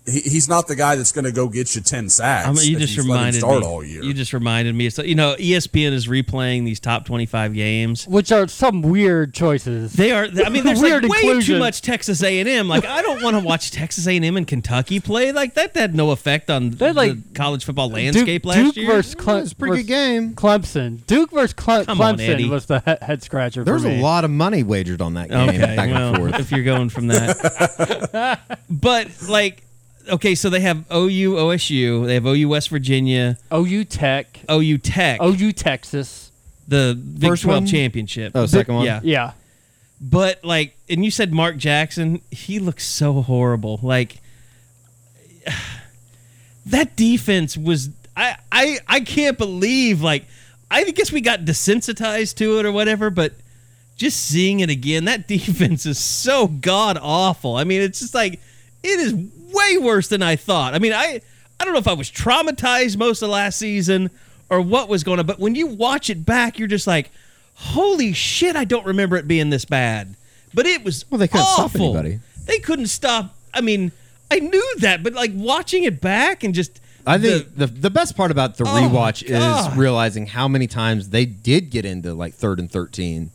he, he's not the guy that's going to go get you 10 sacks. I mean, you just you reminded start me. all year. You just reminded me. So you know, ESPN is replaying these top twenty-five games. Which are some weird choices. They are. I mean, there's Weird like way too much Texas A&M. Like, I don't want to watch Texas A&M and Kentucky play. Like that had no effect on They're the like- college football landscape Duke, last Duke year. versus Cle- It's a pretty versus good game. Clemson. Duke versus Cle- Come on, Clemson Eddie. was the he- head scratcher. There was for me. a lot of money wagered on that game, Okay, back well, and forth. if you're going from that, but like, okay, so they have OU, OSU, they have OU, West Virginia, OU Tech, OU Tech, OU Texas. the Big First 12 one? championship. Oh, second one? Yeah, Yeah, But like, and you said Mark Jackson, he looks so horrible. Like that defense was I I I can't believe like I guess we got desensitized to it or whatever, but just seeing it again, that defense is so god awful. I mean, it's just like it is way worse than I thought. I mean, I I don't know if I was traumatized most of last season or what was going on, but when you watch it back, you're just like, holy shit, I don't remember it being this bad. But it was Well, they couldn't stop anybody. They couldn't stop. I mean, I knew that, but like watching it back and just I think the, the best part about the Oh, rewatch is realizing how many times they did get into like third and thirteen,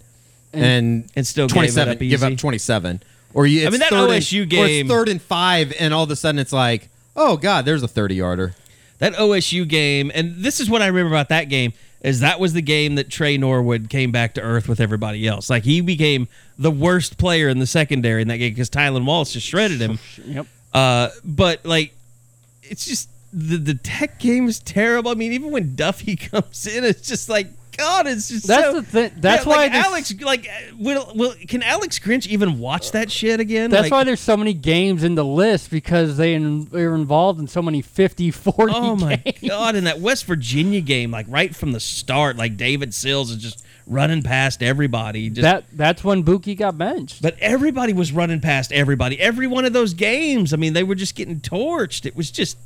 and And still 27, up give up twenty seven, or you. I mean, that third OSU and, or it's third and five, and all of a sudden it's like, oh god, there's a thirty yarder. that OSU game, and this is what I remember about that game is that was the game that Tre Norwood came back to earth with everybody else. Like he became the worst player in the secondary in that game because Tylen Wallace just shredded him. Yep. Uh, but like, it's just the the tech game is terrible. I mean, even when Duffy comes in, it's just like God. It's just That's so- the thi- that's Yeah, why like Alex. Like, will will can Alex Grinch even watch that shit again? That's Like, why there's so many games in the list because they in, they're involved in so many 50, 40 Oh my games. god! In that West Virginia game, like right from the start, like David Sills is just running past everybody. Just, That that's when Bookie got benched. but everybody was running past everybody. Every one of those games, I mean, they were just getting torched. It was just,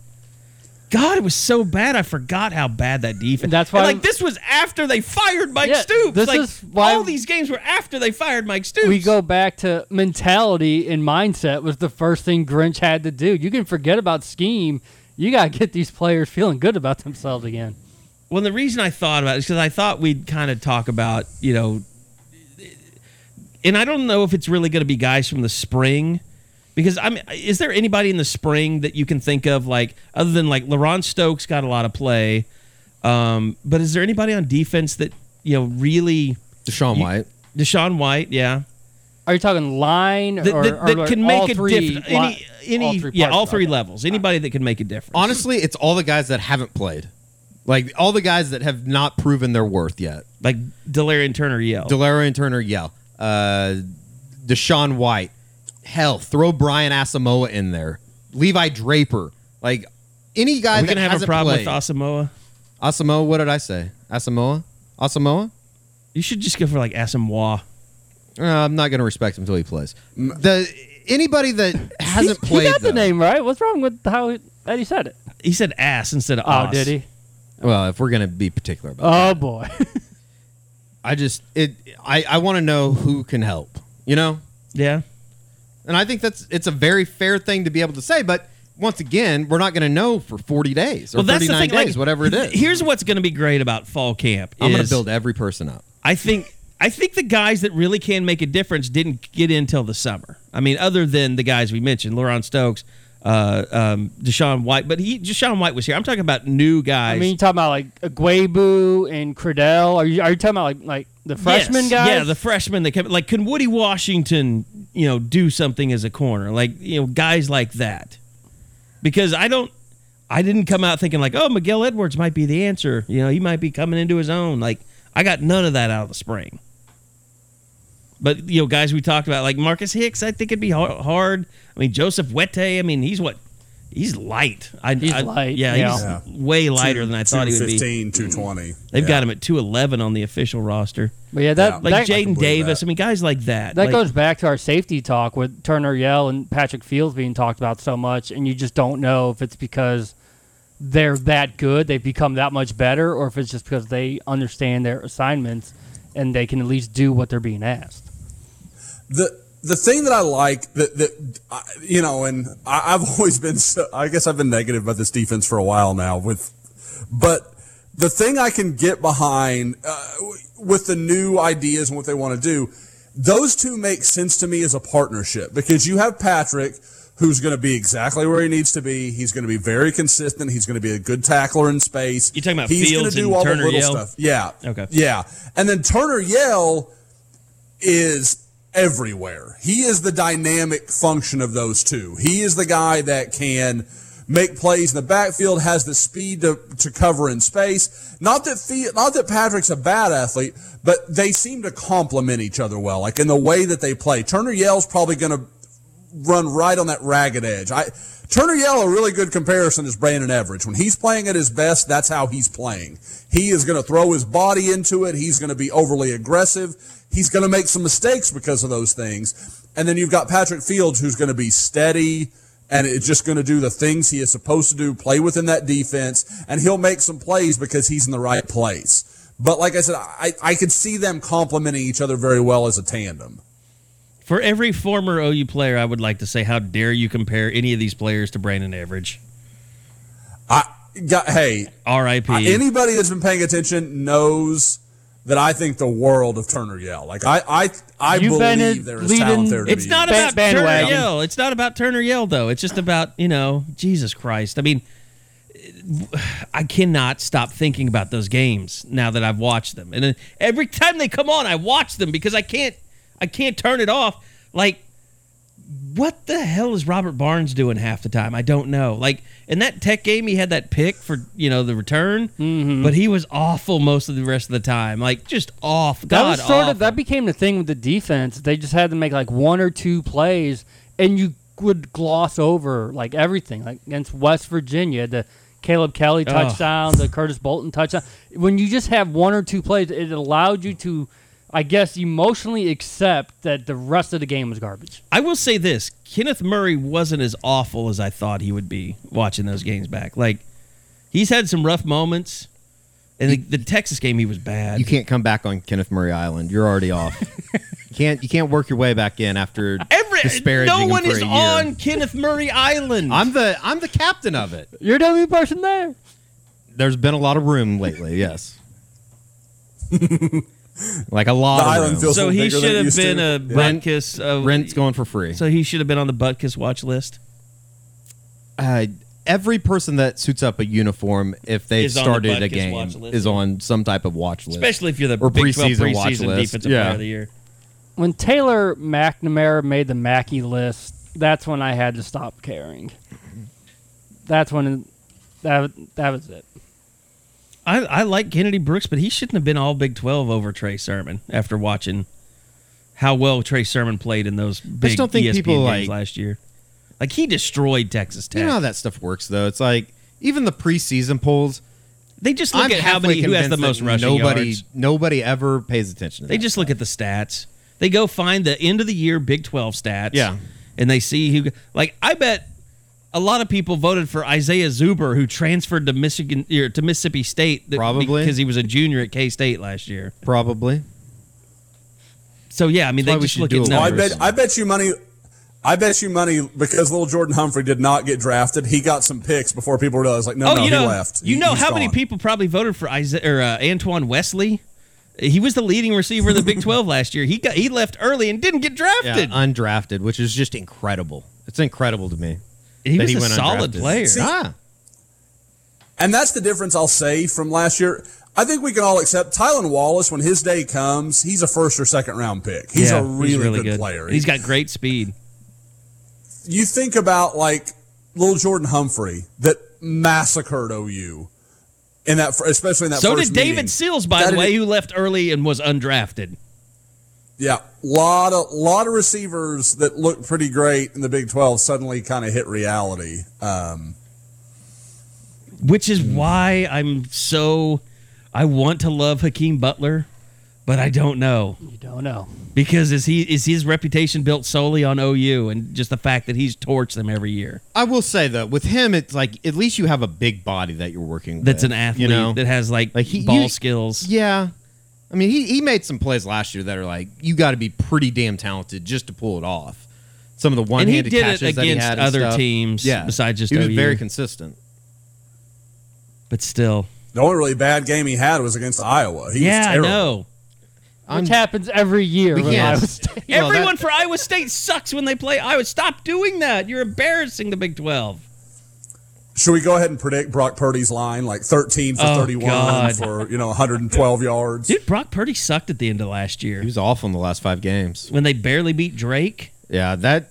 God, it was so bad. I forgot how bad that defense. That's And, why- like this was after they fired Mike Yeah, Stoops. this like is why- all these games were after they fired Mike Stoops. we go back to mentality and mindset was the first thing Grinch had to do. You can forget about scheme. You got to get these players feeling good about themselves again. Well, the reason I thought about it is because I thought we'd kind of talk about, you know, and I don't know if it's really going to be guys from the spring, because I mean, is there anybody in the spring that you can think of, like other than like LaRon Stokes got a lot of play, um, but is there anybody on defense that you know really Deshaun You- White. Deshaun White, yeah, Are you talking line that, or, that, or that like can all make a three difference? Any, any, all three yeah, all three Okay. levels. Anybody that can make a difference. Honestly, it's all the guys that haven't played, like all the guys that have not proven their worth yet. like Delarian Turner, yell. Delarian Turner, yeah. Uh, Deshaun White. Hell, throw Brian Asamoah in there. Levi Draper. Like any guy Are we that gonna have a hasn't problem played. with Asamoah? Asamoah, what did I say? Asamoah? Asamoah? You should just go for like Asamoah. Uh, I'm not going to respect him until he plays. The anybody that hasn't he, played He got the name right. What's wrong with how he, Eddie said it? He said ass instead of Oh, os. did he? Well, if we're going to be particular about Oh that, boy. I just it I I want to know who can help. You know, Yeah. And I think that's it's a very fair thing to be able to say. But once again, we're not going to know for 40 days or Well, that's the 39 thing. days, like, whatever it is. Here's what's going to be great about fall camp. I'm going to build every person up. I think I think the guys that really can make a difference didn't get in till the summer. I mean, other than the guys we mentioned, LaRon Stokes, uh, um, Deshaun White, but he Deshaun White was here. I'm talking about new guys. I mean, you talking about like Guebu and Cradell? Are you are you talking about like like the freshman Yes, guys? Yeah, the freshmen that came. Like, can Woodi Washington, you know, do something as a corner? Like, you know, guys like that. Because I don't, I didn't come out thinking like, oh, Miguel Edwards might be the answer. You know, he might be coming into his own. Like, I got none of that out of the spring. But you know, guys we talked about like Marcus Hicks, I think it'd be hard. I mean, Joseph Wette. I mean, he's what. He's light. I, He's I- light, Yeah, yeah. he's way lighter than I thought he would be. 215, 220. They've Yeah. got him at 211 on the official roster. but yeah, that Yeah. Like that, Jaden Davis. that. I mean, guys like that. that Like, goes back to our safety talk with Turner Yell and Patrick Fields being talked about so much, and you just don't know if it's because they're that good, they've become that much better, or if it's just because they understand their assignments and they can at least do what they're being asked. the the thing that I like that that I- you know, and I, I've always been, so, I guess I've been negative about this defense for a while now. With, but the thing I can get behind uh, with the new ideas and what they want to do, those two make sense to me as a partnership because you have Patrick. Who's going to be exactly where he needs to be? He's going to be very consistent. He's going to be a good tackler in space. You're talking about He's Fields gonna do and all Turner the little Yell? stuff. Yeah. Okay. Yeah. And then Turner Yell is everywhere. He is the dynamic function of those two. He is the guy that can make plays in the backfield, has the speed to, to cover in space. Not that Fe- not that Patrick's a bad athlete, but they seem to complement each other well, like in the way that they play. Turner Yell's probably going to run right on that ragged edge. I Turner Yell, a really good comparison is Brandon Everage. When he's playing at his best, that's how he's playing. He is going to throw his body into it. He's going to be overly aggressive. He's going to make some mistakes because of those things. And then you've got Patrick Fields, who's going to be steady and it's just going to do the things he is supposed to do, play within that defense, and he'll make some plays because he's in the right place. But like I said, I, I could see them complementing each other very well as a tandem. For every former OU player, I would like to say, how dare you compare any of these players to Brandon Everage? I got hey, R.I.P. Anybody that's been paying attention knows that I think the world of Turner Yell. Like I, I, I You've been believe in there is leading- talent there. To It's be not about bandwagon. Turner Yell. It's not about Turner Yell, though. It's just about, you know, Jesus Christ. I mean, I cannot stop thinking about those games now that I've watched them. And then every time they come on, I watch them because I can't I can't turn it off. Like what the hell is Robert Barnes doing half the time? I don't know. Like in that tech game, he had that pick for you know the return, Mm-hmm. but he was awful most of the rest of the time. Like just off. That God was sort awful. of that became the thing with the defense. They just had to make like one or two plays, and you would gloss over like everything. Like against West Virginia, the Caleb Kelly touchdown, the Curtis Bolton touchdown. When you just have one or two plays, it allowed you to, I guess, emotionally accept that the rest of the game was garbage. I will say this: Kenneth Murray wasn't as awful as I thought he would be watching those games back. Like he's had some rough moments, and the, the Texas game he was bad. You can't come back on Kenneth Murray Island. You're already off. you can't you can't work your way back in after Every disparaging no him one for is a year. on Kenneth Murray Island. I'm the I'm the captain of it. You're the only person there. There's been a lot of room lately. Yes. like a lot The of island feels- so he should have been to. a Yeah. Butkus. Uh, Rent's going for free. So he should have been on the Butkus watch list. uh, every person that suits up a uniform, if they've Is on the started a game, is on some type of watch list. Especially if you're the Or Big 12 preseason watch preseason list. defensive Yeah. player of the year. When Taylor McNamara made the Mackey list, that's when I had to stop caring. That's when that that was it. I, I like Kennedy Brooks, but he shouldn't have been all Big 12 over Trey Sermon after watching how well Trey Sermon played in those big don't think ESPN people, games like- last year. Like he destroyed Texas Tech. You know how that stuff works, though. It's like even the preseason polls. they just look I'm at how many who has the most rushing nobody, yards. Nobody ever pays attention. to They just look at the stats. They go find the end of the year Big 12 stats. Yeah. And they see who like I bet a lot of people voted for Isaiah Zuber who transferred to Michigan or to Mississippi State that- Probably. because he was a junior at K-State last year. probably. So yeah, I mean That's why they we just should look do at a Oh, I numbers. bet I bet you money. I bet you money because little Jordan Humphrey did not get drafted. He got some picks before people realized, like, no, oh, no, you know, he left. you He- know he's how many gone. people probably voted for Isaiah or uh, Antoine Wesley? He was the leading receiver of the Big 12 last year. He got he left early and didn't get Yeah, drafted. undrafted, which is just incredible. It's incredible to me. He that was a went solid undrafted. player. See, ah, And that's the difference I'll say from last year. I think we can all accept Tylen Wallace when his day comes. He's a first or second round pick. He's Yeah, a really, good, player. He's got great speed. you think about like little Jordan Humphrey that massacred OU in that, especially in that. So first did David meeting. Seals, by That the way, is- who left early and was undrafted. Yeah, lot of lot of receivers that looked pretty great in the Big Twelve suddenly kind of hit reality. Um, Which Hmm. is why I'm so I want to love Hakeem Butler, but I don't know. You don't know. Because is he is his reputation built solely on OU and just the fact that he's torched them every year? I will say though, with him, it's like at least you have a big body that you're working. That's with, an athlete you know? that has like, Like, he- ball you- skills. Yeah. I mean, he, he made some plays last year that are like, you got to be pretty damn talented just to pull it off. Some of the one And he handed did it catches that he against had and other stuff. teams yeah. besides just He was OU. very consistent. But still. the only really bad game he had was against Iowa. He yeah, was I terrible. know. Which happens every year We with Iowa State. Well, that- Everyone for Iowa State sucks when they play Iowa. Stop doing that. You're embarrassing the Big 12. Should we go ahead and predict Brock Purdy's line like thirteen for thirty one God. for you know 112 yards? Dude, Brock Purdy sucked at the end of last year He was awful in the last five games. when they barely beat Drake. Yeah, that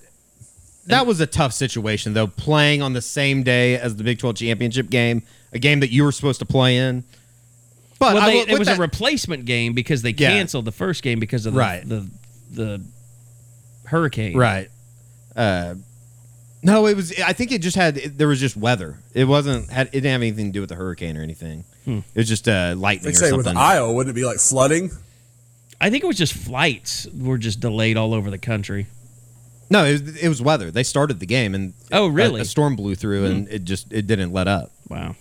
that was a tough situation though. Playing on the same day as the Big 12 championship game, a game that you were supposed to play in. But Well, they, will- it was that- a replacement game because they Yeah. canceled the first game because of the Right. the, the hurricane. Right. Uh, no, it was. I think it just had. It, there was just weather. It wasn't. Had, it didn't have anything to do with the hurricane or anything. Hmm. It was just uh, lightning They or say with something. Iowa, wouldn't it be like flooding? I think it was just flights were just delayed all over the country. no, it was, it was weather. They started the game and Oh, a- really? A, storm blew through Hmm. and it just it didn't let up. Wow.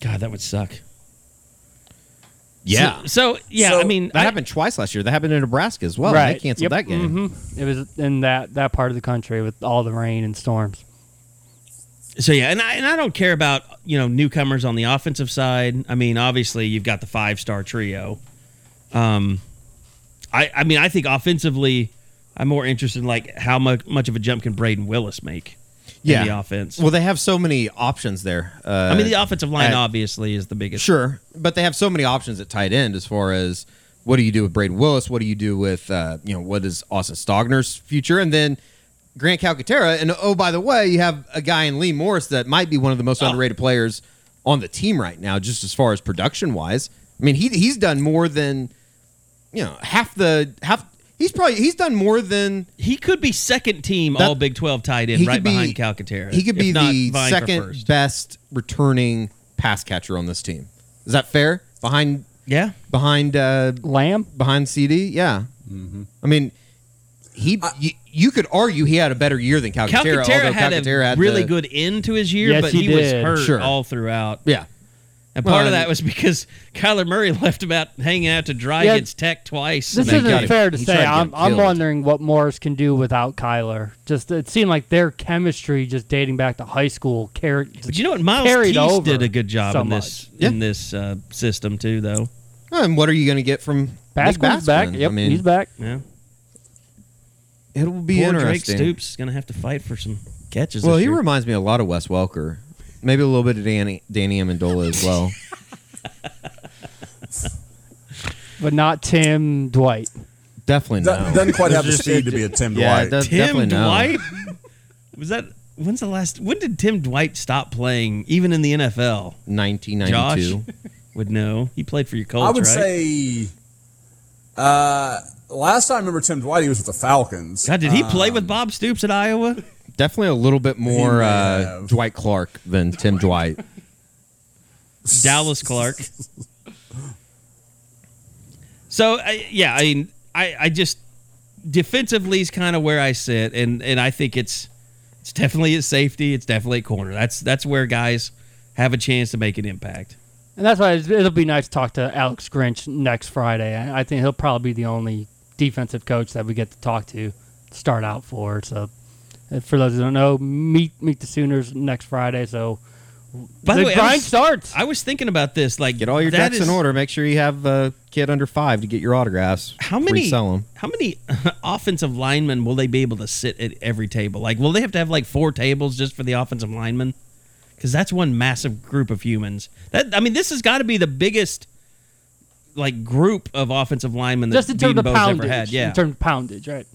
God, that would suck. Yeah. So, so, yeah, So I mean, that I- happened twice last year. That happened in Nebraska as well. right. They canceled Yep. that game. Mhm. It was in that that part of the country with all the rain and storms. So yeah, and I, and I don't care about you know newcomers on the offensive side. I mean, obviously you've got the five star trio. Um, I I mean I think offensively, I'm more interested in like how much much of a jump can Brayden Willis make Yeah. in the offense. Well, they have so many options there. Uh, I mean the offensive line at- obviously is the biggest. Sure, but they have so many options at tight end as far as what do you do with Brayden Willis? What do you do with uh, you know what is Austin Stogner's future? And then Grant Calcaterra. And oh, by the way, you have a guy in Lee Morris that might be one of the most underrated players on the team right now, just as far as production wise. I mean, he he's done more than you know half the half. He's probably he's done more than He could be second team That- All Big Twelve tight end he right could be behind Calcaterra. He could be the second best returning pass catcher on this team. Is that fair? Behind Yeah, behind uh, Lamb. behind CD. Yeah, I mean, he you, you could argue he had a better year than Calcaterra. Calcaterra although had Calcaterra a had really the- good end to his year, Yes, but he he, was hurt Sure. all throughout. Yeah, And part Well, of that was because Kyler Murray left about hanging out to dry Yeah, against Tech twice. This I mean, got isn't him- fair to he say. to I'm, him I'm wondering what Morris can do without Kyler. Just it seemed like their chemistry, just dating back to high school, carried. But you know what? Miles carried Tease did a good job so in this much. in this uh, system too, though. and what are you going to get from Nick back. Yep, I mean, he's back. Yeah, It'll be poor Drake. Stoops is going to have to fight for some catches. Well, this he year. reminds me a lot of Wes Welker. Maybe a little bit of Danny Danny Amendola as well. but not Tim Dwight. Definitely Do- no. Doesn't quite have the speed to be a Tim yeah, Dwight. does- Tim definitely no. Dwight. Was that when's the last? When did Tim Dwight stop playing, even in the NFL? 1992. Josh would know. He played for your Colts, I would right? say, uh, last time I remember Tim Dwight, he was with the Falcons. God, did he play Um, with Bob Stoops at Iowa? Definitely a little bit more uh. Dwight Clark than Tim Dwight. Dallas Clark. So I yeah, I mean, I I just defensively is kind of where I sit, and and I think it's it's definitely at safety, it's definitely at corner. That's that's where guys have a chance to make an impact. And that's why it'll be nice to talk to Alex Grinch next Friday. I I think he'll probably be the only defensive coach that we get to talk to, start out for. So, for those who don't know, meet meet the Sooners next Friday. So, By the way, I grind was- starts. I was thinking about this. Like, Get all your that decks is- in order. Make sure you have a kid under five to get your autographs. How many? Resell them. How many offensive linemen will they be able to sit at every table? Like, will they have to have like four tables just for the offensive linemen? Because that's one massive group of humans. That I mean, this has got to be the biggest like group of offensive linemen that just in terms of poundage. ever had. Yeah, In terms of poundage, right?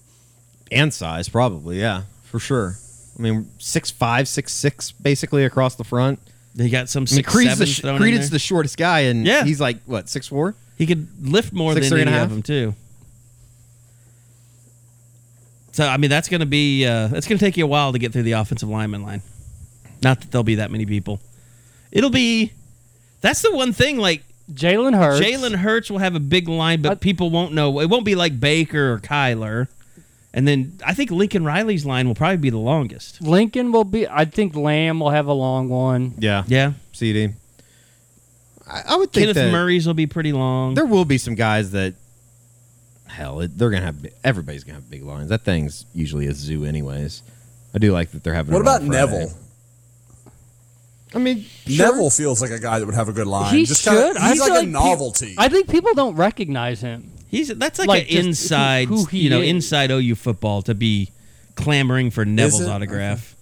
And size, probably. Yeah, for sure. I mean, six five, six six, basically across the front. they got some I mean, Creed's, the, sh- thrown in Creed the shortest guy, and Yeah. he's like what six four. He could lift more Six, than and any a of them too. So I mean, that's going to be uh, that's going to take you a while to get through the offensive lineman line. Not that there'll be that many people. It'll be. That's the one thing. Like Jalen Hurts. Jalen Hurts will have a big line, but Uh, people won't know. It won't be like Baker or Kyler. And then I think Lincoln Riley's line will probably be the longest. Lincoln will be. I think Lamb will have a long one. Yeah, Yeah, CD. I, I would think Kenneth that Murray's will be pretty long. there will be some guys that. Hell, it, they're gonna have. bi- Everybody's gonna have big lines. That thing's usually a zoo, anyways. I do like that they're having. What it on about Friday. Neville? I mean, sure. Neville feels like a guy that would have a good line. He Just should. Kinda, I he's feel like, a pe- novelty. I think people don't recognize him. He's that's like, Like, an just who- inside, who you know, is. inside OU football to be clamoring for Neville's it? autograph.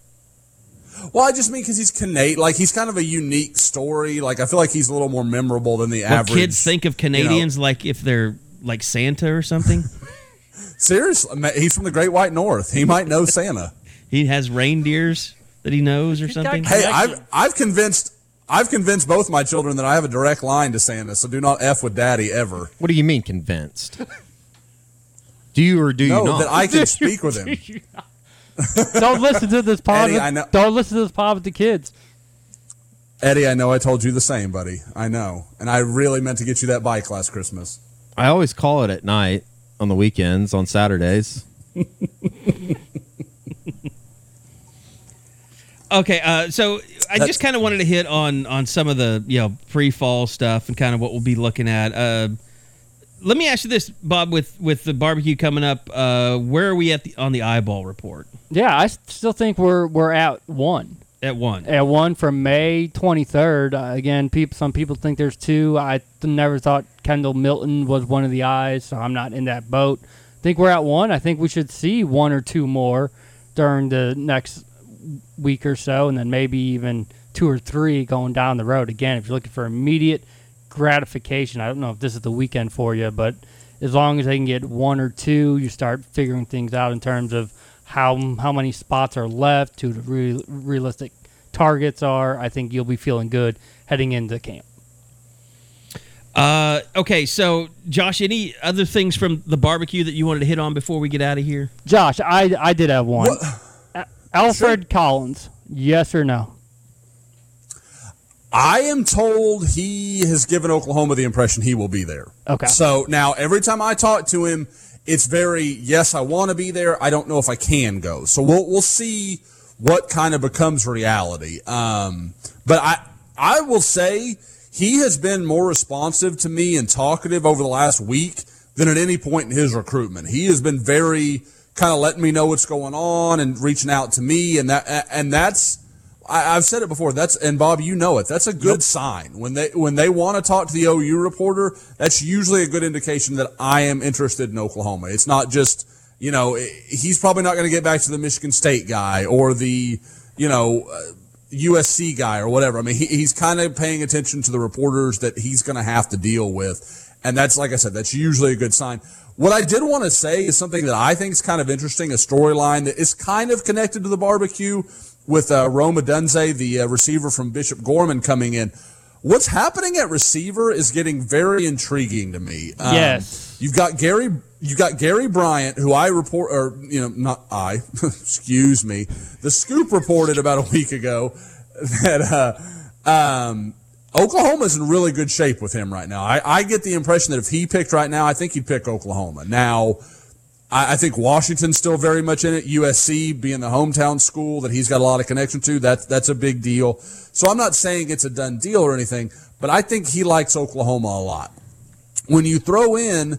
well, I just mean because he's Canadian. Like he's kind of a unique story. Like I feel like he's a little more memorable than the Well, average. kids think of Canadians like if they're like Santa or something. seriously. He's from the Great White North. He might know Santa. he has reindeers that he knows or got something. Hey, I've I've convinced I've convinced both my children that I have a direct line to Santa. So do not f with Daddy ever. What do you mean convinced? do you or do you not? that I can speak with him. Don't listen to this pod. Eddie, with- I know- Don't listen to this pod with the kids. Eddie, I know I told you the same, buddy. I know, and I really meant to get you that bike last Christmas. I always call it at night on the weekends on Saturdays. Okay, uh, so I just kind of wanted to hit on on some of the you know pre fall stuff and kind of what we'll be looking at. Uh, let me ask you this, Bob. With with the barbecue coming up, uh, where are we at the on the eyeball report? Yeah, I still think we're we're at one. At one. At one from May 23rd. Uh, again, people, some people think there's two. I th- never thought Kendall Milton was one of the eyes, so I'm not in that boat. I think we're at one. I think we should see one or two more during the next week or so, and then maybe even two or three going down the road. Again, if you're looking for immediate gratification, I don't know if this is the weekend for you, but as long as they can get one or two, you start figuring things out in terms of how how many spots are left, who the re- realistic targets are. I think you'll be feeling good heading into camp. Uh, okay, so Josh, any other things from the barbecue that you wanted to hit on before we get out of here? Josh, I I did have one. A- Alfred Collins, yes or no? I am told he has given Oklahoma the impression he will be there. Okay. So now every time I talk to him, it's very yes, I want to be there. I don't know if I can go. So we'll we'll see what kind of becomes reality. Um, but I I will say he has been more responsive to me and talkative over the last week than at any point in his recruitment. He has been very kind of letting me know what's going on and reaching out to me, and that and that's. I, I've said it before. That's and Bob, you know it. That's a good sign when they when they want to talk to the OU reporter. That's usually a good indication that I am interested in Oklahoma. It's not just you know he's probably not going to get back to the Michigan State guy or the you know uh, USC guy or whatever. I mean, he, he's kind of paying attention to the reporters that he's going to have to deal with, and that's like I said, that's usually a good sign. What I did want to say is something that I think is kind of interesting, a storyline that is kind of connected to the barbecue with uh, Rome Odunze, the uh, receiver from Bishop Gorman, coming in. What's happening at receiver is getting very intriguing to me. Um, Yes. you've got Gary, you've got Gary Bryant, who I report, or you know, not I, excuse me, the Scoop reported about a week ago that uh, um, Oklahoma's in really good shape with him right now. I, I get the impression that if he picked right now, I think he'd pick Oklahoma. Now, I, think Washington's still very much in it. USC being the hometown school that he's got a lot of connection to, that's that's a big deal. So I'm not saying it's a done deal or anything, but I think he likes Oklahoma a lot. When you throw in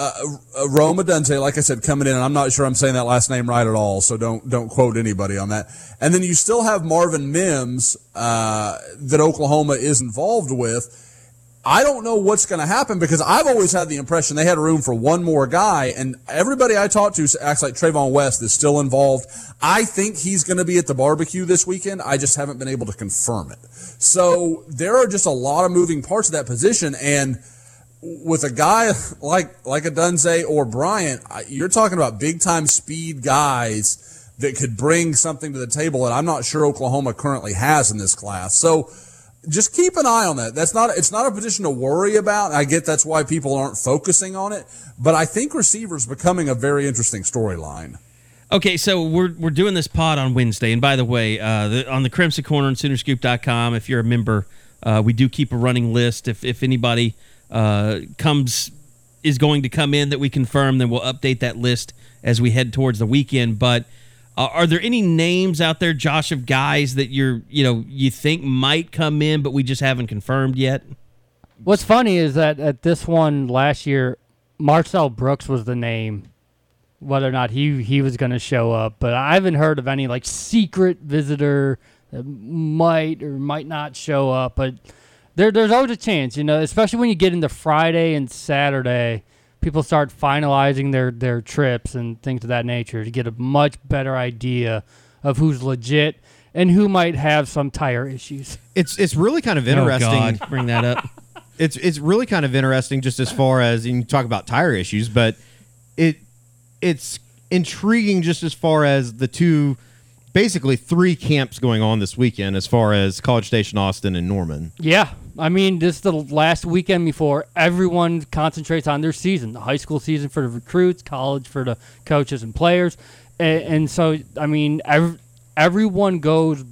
uh, uh, Roma Dunte, like I said, coming in, and I'm not sure I'm saying that last name right at all, so don't don't quote anybody on that. And then you still have Marvin Mims uh, that Oklahoma is involved with. I don't know what's going to happen because I've always had the impression they had room for one more guy, and everybody I talk to acts like Trayvon West is still involved. I think he's going to be at the barbecue this weekend. I just haven't been able to confirm it. So there are just a lot of moving parts of that position, and with a guy like like a Dunze or Bryant, you're talking about big time speed guys that could bring something to the table that I'm not sure Oklahoma currently has in this class. So just keep an eye on that. That's not it's not a position to worry about. I get that's why people aren't focusing on it, but I think receivers becoming a very interesting storyline. Okay, so we're we're doing this pod on Wednesday, and by the way, uh, the, on the Crimson Corner and Soonerscoop.com, if you're a member, uh, we do keep a running list. If if anybody uh, comes is going to come in that we confirm, then we'll update that list as we head towards the weekend. But uh, are there any names out there, Josh, of guys that you're you know you think might come in, but we just haven't confirmed yet? What's funny is that at this one last year, Marcel Brooks was the name. Whether or not he he was going to show up, but I haven't heard of any like secret visitor that might or might not show up. But there there's always a chance, you know, especially when you get into Friday and Saturday. People start finalizing their their trips and things of that nature to get a much better idea of who's legit and who might have some tire issues. It's it's really kind of oh, interesting. Oh God, bring that up. it's it's really kind of interesting just as far as and you talk about tire issues, but it it's intriguing just as far as the two basically three camps going on this weekend as far as College Station Austin and Norman. Yeah. I mean, this is the last weekend before everyone concentrates on their season the high school season for the recruits, college for the coaches and players. And, and so, I mean, ev- everyone goes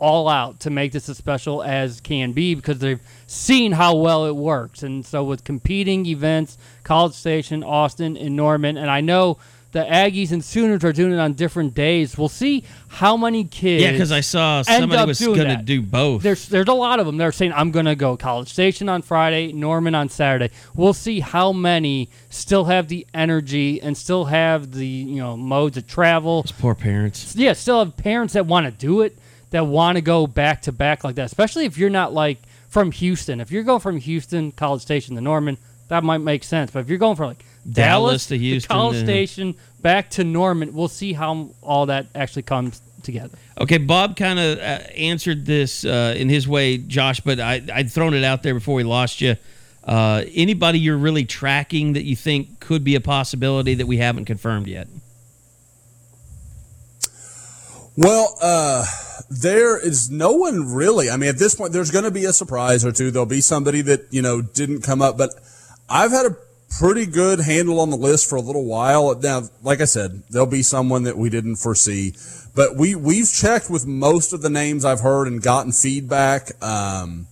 all out to make this as special as can be because they've seen how well it works. And so, with competing events, College Station, Austin, and Norman, and I know the Aggies and Sooners are doing it on different days. We'll see how many kids. Yeah, because I saw somebody was going to do both. There's there's a lot of them. They're saying I'm gonna go College Station on Friday, Norman on Saturday. We'll see how many still have the energy and still have the you know modes of travel. Those poor parents. Yeah, still have parents that want to do it, that want to go back to back like that. Especially if you're not like from Houston. If you're going from Houston, College Station to Norman, that might make sense. But if you're going from like Dallas Dallas, to Houston, College Station, back to Norman, we'll see how all that actually comes together. Okay, Bob kind of uh, answered this uh, in his way, Josh, but I, I'd thrown it out there before we lost you. Uh, anybody you're really tracking that you think could be a possibility that we haven't confirmed yet? Well, uh, there is no one really. I mean, at this point, there's going to be a surprise or two. There'll be somebody that, you know, didn't come up, but I've had a pretty good handle on the list for a little while. Now, like I said, there'll be someone that we didn't foresee, but we, we've checked with most of the names I've heard and gotten feedback. Um,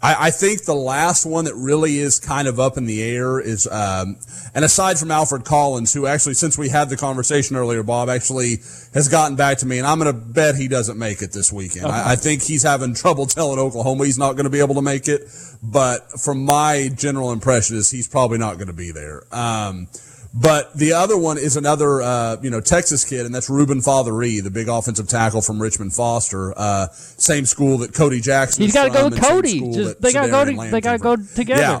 I, I think the last one that really is kind of up in the air is, um, and aside from Alfred Collins, who actually, since we had the conversation earlier, Bob actually has gotten back to me, and I'm going to bet he doesn't make it this weekend. I, I think he's having trouble telling Oklahoma he's not going to be able to make it, but from my general impression is he's probably not going to be there. Um, but the other one is another, uh, you know, Texas kid, and that's Ruben Fatheree, the big offensive tackle from Richmond Foster. Uh, same school that Cody Jackson. He's got to go with Cody. Just, they got to go. To, they got to go together. Yeah.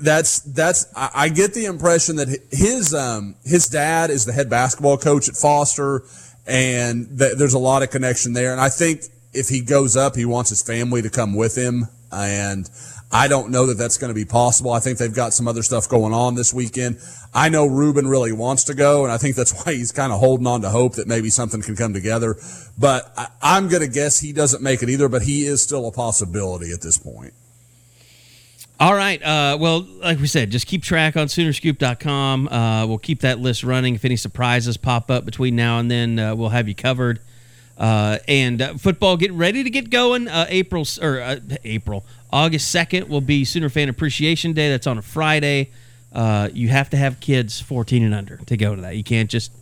That's that's. I, I get the impression that his um his dad is the head basketball coach at Foster, and th- there's a lot of connection there. And I think if he goes up, he wants his family to come with him, and I don't know that that's going to be possible. I think they've got some other stuff going on this weekend. I know Ruben really wants to go, and I think that's why he's kind of holding on to hope that maybe something can come together. But I, I'm going to guess he doesn't make it either, but he is still a possibility at this point. All right. Uh, well, like we said, just keep track on Soonerscoop.com. Uh, we'll keep that list running. If any surprises pop up between now and then, uh, we'll have you covered. Uh, and uh, football getting ready to get going. Uh, April or uh, April, August second will be Sooner Fan Appreciation Day. That's on a Friday. Uh, you have to have kids 14 and under to go to that. You can't just.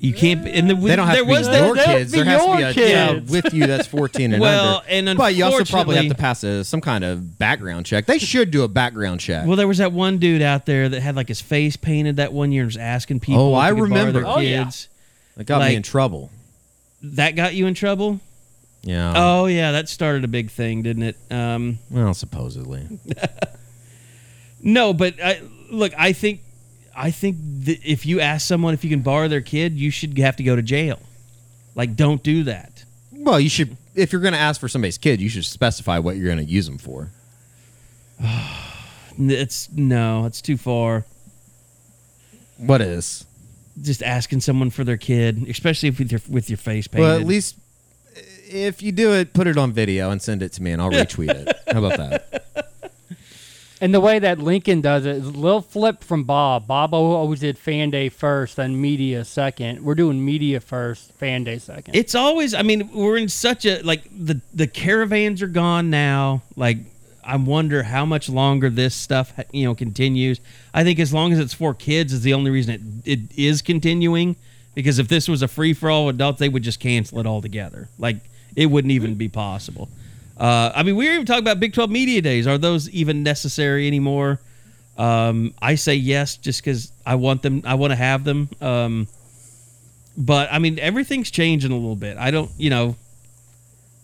You can't. And the, They don't have there to be was your that, kids. There has to be a kids. child with you that's 14 and Well, under. and but you also probably have to pass a, some kind of background check. They should do a background check. Well, there was that one dude out there that had like his face painted that one year and was asking people. Oh, if I could remember. Their Oh, yeah. kids. It got like- me in trouble. That got you in trouble. Yeah. Oh yeah, that started a big thing, didn't it? Um, Well, supposedly. no, but I, look, I think, I think that if you ask someone if you can borrow their kid, you should have to go to jail. Like, don't do that. Well, you should. If you're going to ask for somebody's kid, you should specify what you're going to use them for. It's no, it's too far. What is? Just asking someone for their kid, especially if with your with your face painted. Well, at least if you do it, put it on video and send it to me, and I'll retweet it. How about that? And the way that Lincoln does it is a little flip from Bob. Bob always did fan day first, then media second. We're doing media first, fan day second. It's always. I mean, we're in such a like the the caravans are gone now. Like, I wonder how much longer this stuff you know continues. I think as long as it's for kids is the only reason it, it is continuing. Because if this was a free for all adults, they would just cancel it altogether. Like it wouldn't even be possible. Uh, I mean, we were even talking about Big Twelve media days. Are those even necessary anymore? Um, I say yes, just because I want them. I want to have them. Um, but I mean, everything's changing a little bit. I don't, you know,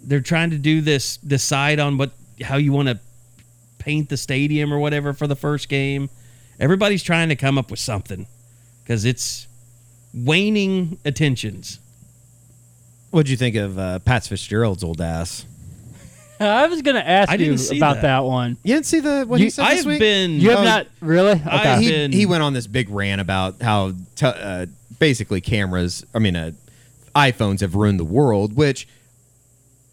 they're trying to do this, decide on what, how you want to paint the stadium or whatever for the first game. Everybody's trying to come up with something because it's waning attentions. What'd you think of uh, Pat Fitzgerald's old ass? I was going to ask I you didn't see about that. that. one. You didn't see the what You- he said this I've week? been. You have Oh, not really? Okay. I- he, been- he went on this big rant about how te- uh, basically cameras, I mean, uh, iPhones have ruined the world, which,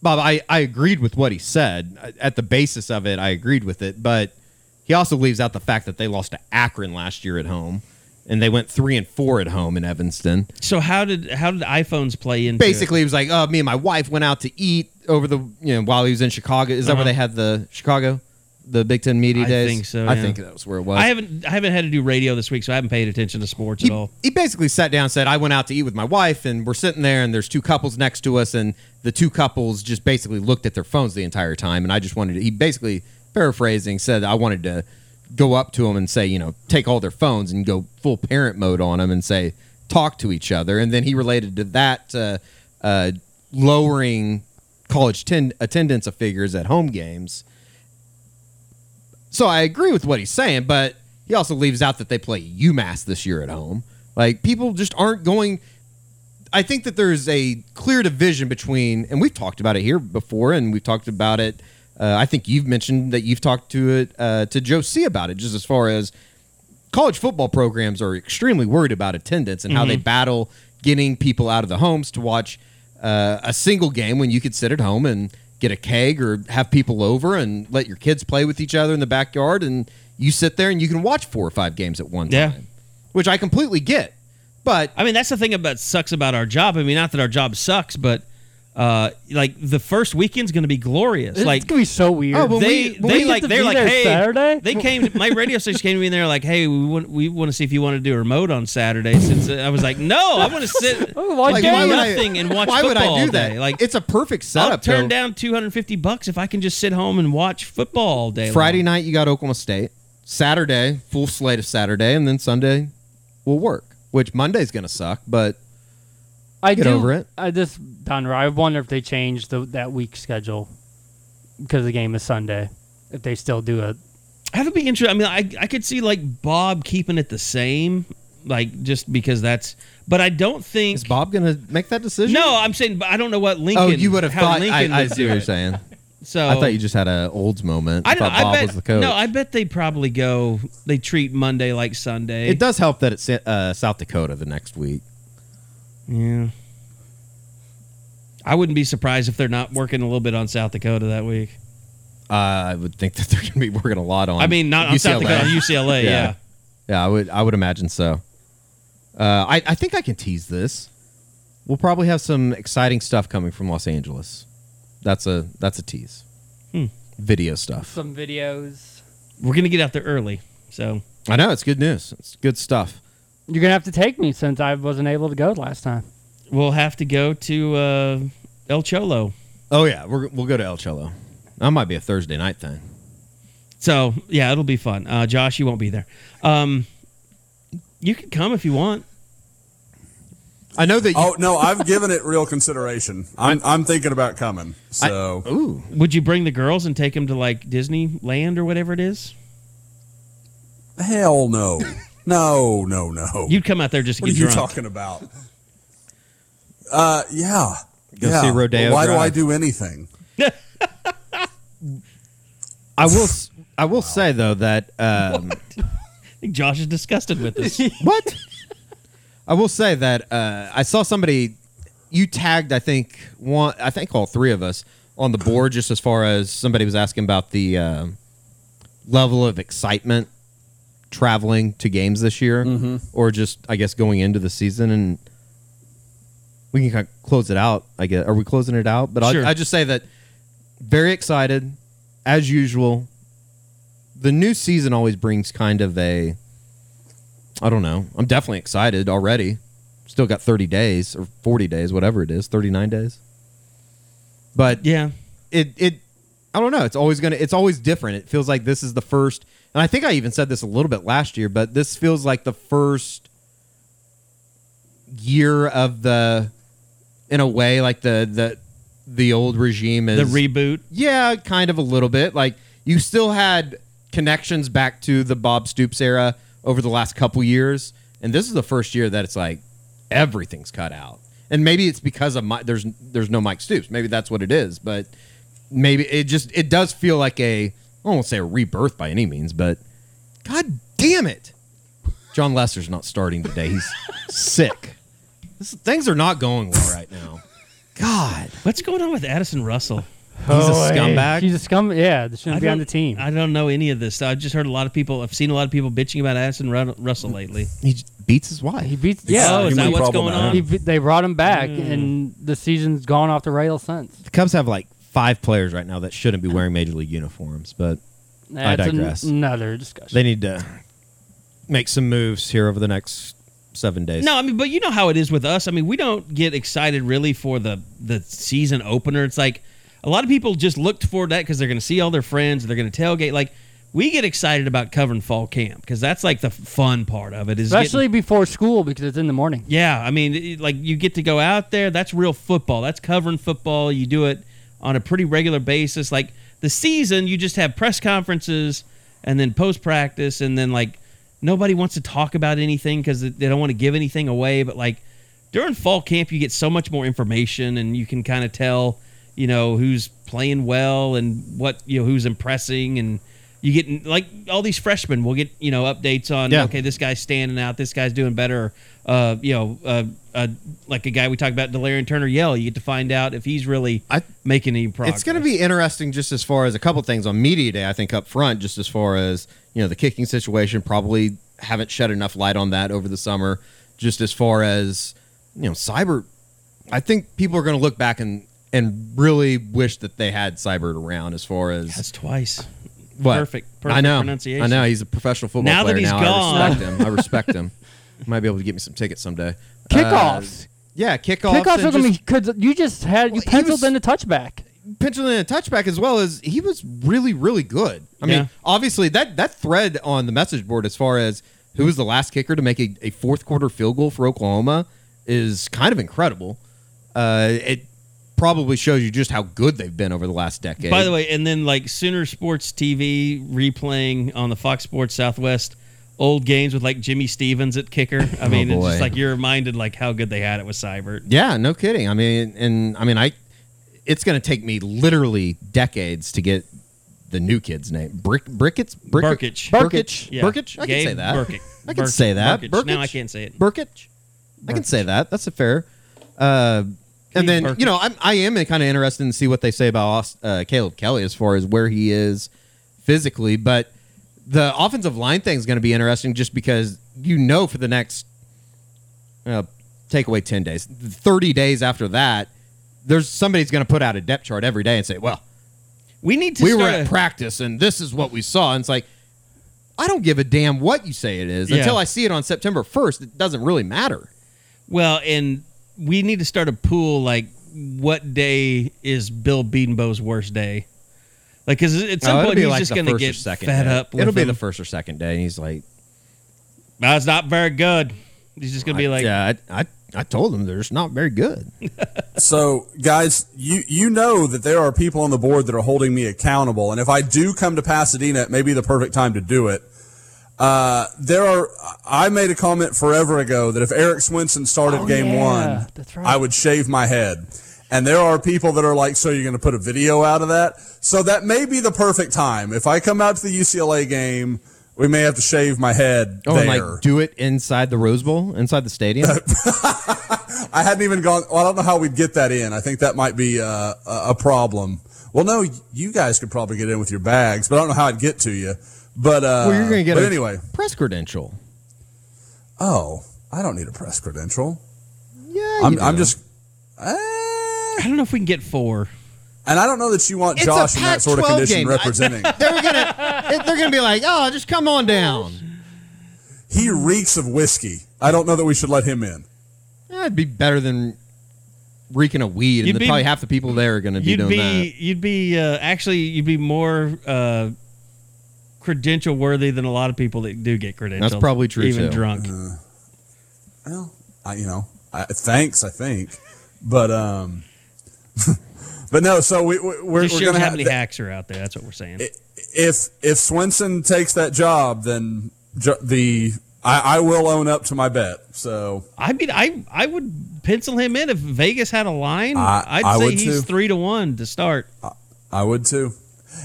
Bob, I, I agreed with what he said. At the basis of it, I agreed with it, but he also leaves out the fact that they lost to Akron last year at home, and they went three and four at home in Evanston. so how did how did iPhones play into it? Basically, he was like, "Oh, me and my wife went out to eat over the you know while he was in Chicago. Is that Uh-huh. where they had the Chicago the Big Ten media Days. I days? think so, I yeah. think that was where it was. I haven't I haven't had to do radio this week, so I haven't paid attention to sports he, at all. he basically sat down and said, I went out to eat with my wife, and we're sitting there, and there's two couples next to us, and the two couples just basically looked at their phones the entire time. And I just wanted to, he basically, paraphrasing, said, I wanted to go up to them and say, you know, take all their phones and go full parent mode on them and say, talk to each other. And then he related to that uh, uh, lowering college ten- attendance of figures at home games. So I agree with what he's saying, but he also leaves out that they play UMass this year at home. Like people just aren't going. I think that there's a clear division between, and we've talked about it here before, and we've talked about it. Uh, I think you've mentioned that you've talked to it uh, to Joe C about it, just as far as college football programs are extremely worried about attendance and how they battle getting people out of the homes to watch uh, a single game when you could sit at home and get a keg or have people over and let your kids play with each other in the backyard and you sit there and you can watch four or five games at one Yeah. time which i completely get but I mean, that's the thing about sucks about our job. I mean, not that our job sucks, but uh, like the first weekend's going to be glorious. It's like gonna be so weird. Oh, they, we- they we like they're like hey Saturday? they came my radio station came to me and they're like hey we want we want to see if you want to do a remote on Saturday since I was like no I want to sit Oh, why do can't you? nothing and watch why would football i all do that like it's a perfect I'll setup turn Bill. down 250 bucks if I can just sit home and watch football all day friday long. night you got oklahoma state saturday full slate of saturday and then sunday will work which monday's gonna suck but I Get do, over it. I just Don, I wonder if they changed the, that week schedule because the game is Sunday. If they still do it, That would be interesting. I mean, I I could see like Bob keeping it the same, like just because that's. But I don't think. is bob gonna make that decision No, I'm saying, but I don't know what Lincoln. oh you would have how thought Lincoln I, I see what you're saying So i thought you just had an olds moment I don't. thought I bob bet was the coach no. I bet they probably go. They treat Monday like Sunday. It does help that it's uh, South Dakota the next week. Yeah. I wouldn't be surprised if they're not working a little bit on South Dakota that week. Uh, I would think that they're going to be working a lot on. I mean, not on South UCLA. Dakota, on UCLA. Yeah. yeah. Yeah, I would. I would imagine so. Uh, I, I think I can tease this. We'll probably have some exciting stuff coming from Los Angeles. That's a that's a tease. Hmm. Video stuff. some videos. We're gonna get out there early, so I know it's good news. It's good stuff. You're gonna have to take me since I wasn't able to go last time. we'll have to go to uh, El Cholo. Oh yeah, we're, we'll go to El Cholo. That might be a Thursday night thing. So yeah, it'll be fun. Uh, Josh, you won't be there. Um, you can come if you want. I know that. You, Oh no, I've given it real consideration. I'm I'm thinking about coming. I- So ooh, Would you bring the girls and take them to like Disneyland or whatever it is? hell no, no, no, no. You'd come out there just to get you. what are you drunk. talking about? Uh, yeah. Go yeah. see Rodeo Why do I do anything? I will. s- I will say though that um, I think Josh is disgusted with us. What? I will say that uh, I saw somebody you tagged. I think one. I think all three of us on the board. Just as far as somebody was asking about the uh, level of excitement traveling to games this year, mm-hmm. or just I guess going into the season, and we can kind of close it out. I guess. Are we closing it out? But Sure. I, I just say that very excited as usual. The new season always brings kind of a I don't know. I'm definitely excited already. Still got 30 days or 40 days, whatever it is, 39 days. But yeah. it it I don't know. It's always gonna. It's always different. It feels like this is the first, and I think I even said this a little bit last year, but this feels like the first year of the, in a way, like the the the old regime is The reboot. yeah, kind of a little bit. Like you still had connections back to the Bob Stoops era over the last couple years, and this is the first year that it's like everything's cut out. And maybe it's because of my, there's there's no Mike Stoops. Maybe that's what it is. But maybe it just it does feel like a I won't say a rebirth by any means, but God damn it, Jon Lester's not starting today. He's sick. This, things are not going well right now. God, What's going on with Addison Russell? he's a scumbag. He's a scum. Yeah, that shouldn't be on the team. I don't know any of this. I've just heard a lot of people. I've seen a lot of people bitching about Addison Ru- Russell lately. he beats his wife. he beats. Yeah, oh, is that what's going on? he, be- they brought him back, Hmm. and the season's gone off the rails since. The Cubs have like five players right now that shouldn't be wearing major league uniforms, but That's an- digress. another discussion. They need to make some moves here over the next seven days. No, I mean, but you know how it is with us. I mean, we don't get excited really for the the season opener. It's like a lot of people just looked forward to that because they're going to see all their friends. They're going to tailgate. Like we get excited about covering fall camp because that's like the fun part of it. Is getting- Especially before school because it's in the morning. Yeah, I mean, it- like you get to go out there. That's real football. That's covering football. You do it on a pretty regular basis. Like the season, you just have press conferences and then post practice, and then like nobody wants to talk about anything because they don't want to give anything away. But like during fall camp, you get so much more information, and you can kind of tell, you know, who's playing well and what you know who's impressing and. You get like all these freshmen will get you know updates on Yeah. okay this guy's standing out this guy's doing better uh, you know uh, uh, like a guy we talked about Delarrin Turner Yell you get to find out if he's really I- making any progress It's going to be interesting just as far as a couple things on media day. I think up front, just as far as you know, the kicking situation. Probably haven't shed enough light on that over the summer. Just as far as you know, Seibert. I think people are going to look back and and really wish that they had Seibert around. As far as that's twice what perfect perfect I know, pronunciation I know he's a professional football Now that player he's now. gone. I respect him. I respect him. Might be able to get me some tickets someday. Kickoffs. Uh, yeah, kickoffs. Kickoffs are going to be because you just had you Well, penciled was- in a touchback. penciled in a touchback as well as he was really, really good. I Yeah. mean, obviously that that thread on the message board as far as who was the last kicker to make a, a fourth quarter field goal for Oklahoma is kind of incredible. Uh, it probably shows you just how good they've been over the last decade. by the way and then like Sooner Sports TV replaying on the Fox Sports Southwest old games with like Jimmy Stevens at kicker I mean it's Oh, boy. just like you're reminded like how good they had it with Seibert yeah, no kidding. I mean, and I mean, I it's going to take me literally decades to get the new kid's name. Brick Brickets Brick- Brkic. Brkic. Yeah. Brkic. I can say that. Brkic. I can Brkic. say that. Brkic. Now I can't say it. Brkic. I can say that. That's a fair. Uh, and then Brkic. you know I'm I am kind of interested in see what they say about uh, Caleb Kelly as far as where he is physically, but the offensive line thing is going to be interesting just because you know for the next uh, take away ten days, thirty days after that, there's somebody's going to put out a depth chart every day and say, well, we need to we were at a- practice and this is what we saw. And it's like, I don't give a damn what you say it is Yeah. until I see it on September 1st. It doesn't really matter. Well, and we need to start a pool like what day is Bill Bedenbaugh's worst day? Like, because at some Oh, point he's like just going to first or get second fed day. up. It'll be him. the first or second day. And he's like, That's not very good. He's just going to be like, yeah, I, I, I told him they're just not very good. So, guys, you you know that there are people on the board that are holding me accountable, and if I do come to Pasadena, it may be the perfect time to do it. Uh, there are. I made a comment forever ago that if Erik Swenson started Oh, game yeah, one, right. I would shave my head. And there are people that are like, "So you're going to put a video out of that?" So that may be the perfect time. If I come out to the UCLA game, we may have to shave my head Oh, and there. like do it inside the Rose Bowl, inside the stadium. I hadn't even gone. Well, I don't know how we'd get that in. I think that might be uh, a, a problem. Well, no, you guys could probably get in with your bags, but I don't know how I'd get to you. But uh, well, you're going to get But anyway. press credential. Oh, I don't need a press credential. Yeah, I'm, I'm just. Eh, I don't know if we can get four. and I don't know that you want It's Josh in that sort of Pac-12 condition game. representing. they're gonna they're gonna be like, oh, just come on down. he reeks of whiskey. I don't know that we should let him in. That'd be better than reeking of weed, and You'd the- be- probably half the people there are gonna be You'd doing be, that. you'd be uh, actually, you'd be more uh, credential worthy than a lot of people that do get credentials. That's probably true, Even too. drunk. Well, I, you know, I, thanks. I think, but um, but no. So we, we we're, Just we're shows gonna how have many that- hacks are out there. That's what we're saying. if if Swenson takes that job, then jo- the I, I will own up to my bet. So I mean, I I would pencil him in if Vegas had a line. I- I'd I say would he's too. three to one to start. I would too.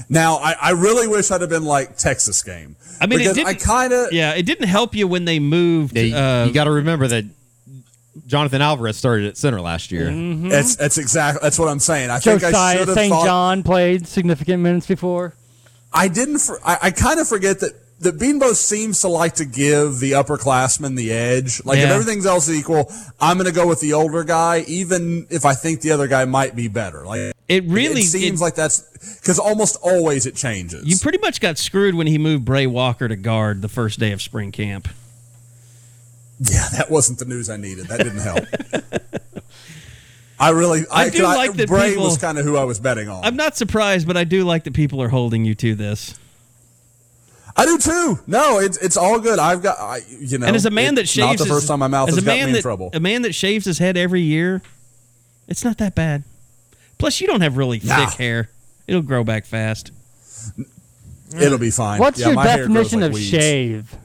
Now I, I really wish I'd have been like Texas game. I mean, it because I didn't- kind of Yeah, it didn't help you when they moved. Yeah, you, uh, got to remember that Jonathan Alvarez started at center last year. Mm-hmm. That's that's exactly that's what I'm saying. I think I should have St. thought. John played significant minutes before. I didn't. For, I, I kind of forget that that Bedenbaugh seems to like to give the upperclassmen the edge. Like if everything's else equal, I'm going to go with the older guy, even if I think the other guy might be better. Like It really it seems it- like that's because almost always it changes. You pretty much got screwed when he moved Brey Walker to guard the first day of spring camp. Yeah, that wasn't the news I needed. That didn't help. I really, I I, do 'cause like that Brey people- was kind of who I was betting on. I'm not surprised, but I do like that people are holding you to this. I do too. No, it's it's all good. I've got, I, you know, and as a man that shaves not the his- first time my mouth has a got me that, in trouble. A man that shaves his head every year, it's not that bad. Plus, you don't have really thick hair; it'll grow back fast. It'll be fine. What's Yeah, your my hair grows definition like of weeds. shave?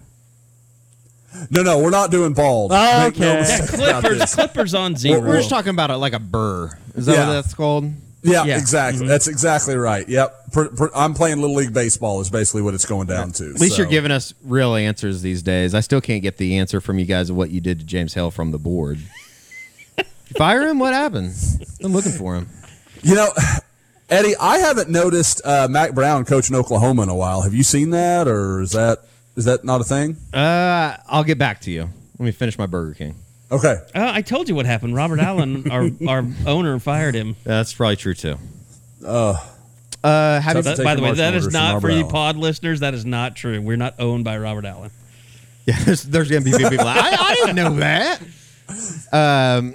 No, no, we're not doing bald. Oh, Make no okay. Clippers. Clippers on We're, zero. we're just talking about it like a burr. Is that Yeah. what that's called? Yeah, Yeah. exactly. Mm-hmm. That's exactly right. Yep. Per, per, I'm playing little league baseball. Is basically what it's going down to. At least so. you're giving us real answers these days. I still can't get the answer from you guys of what you did to James Hill from the board. Fire him? What happened? I'm looking for him. You know, Eddie, I haven't noticed uh, Mack Brown coaching Oklahoma in a while. Have you seen that, or is that is that not a thing? Uh, I'll get back to you. Let me finish my Burger King. Okay. Uh, I told you what happened. Robert Allen, our our owner, fired him. That's probably true too. Uh, Uh, have So you, that- That- by the way, that is not for Robert you Allen. pod listeners. That is not true. We're not owned by Robert Allen. yeah, there's, there's gonna be people like, I, I didn't know that. Um,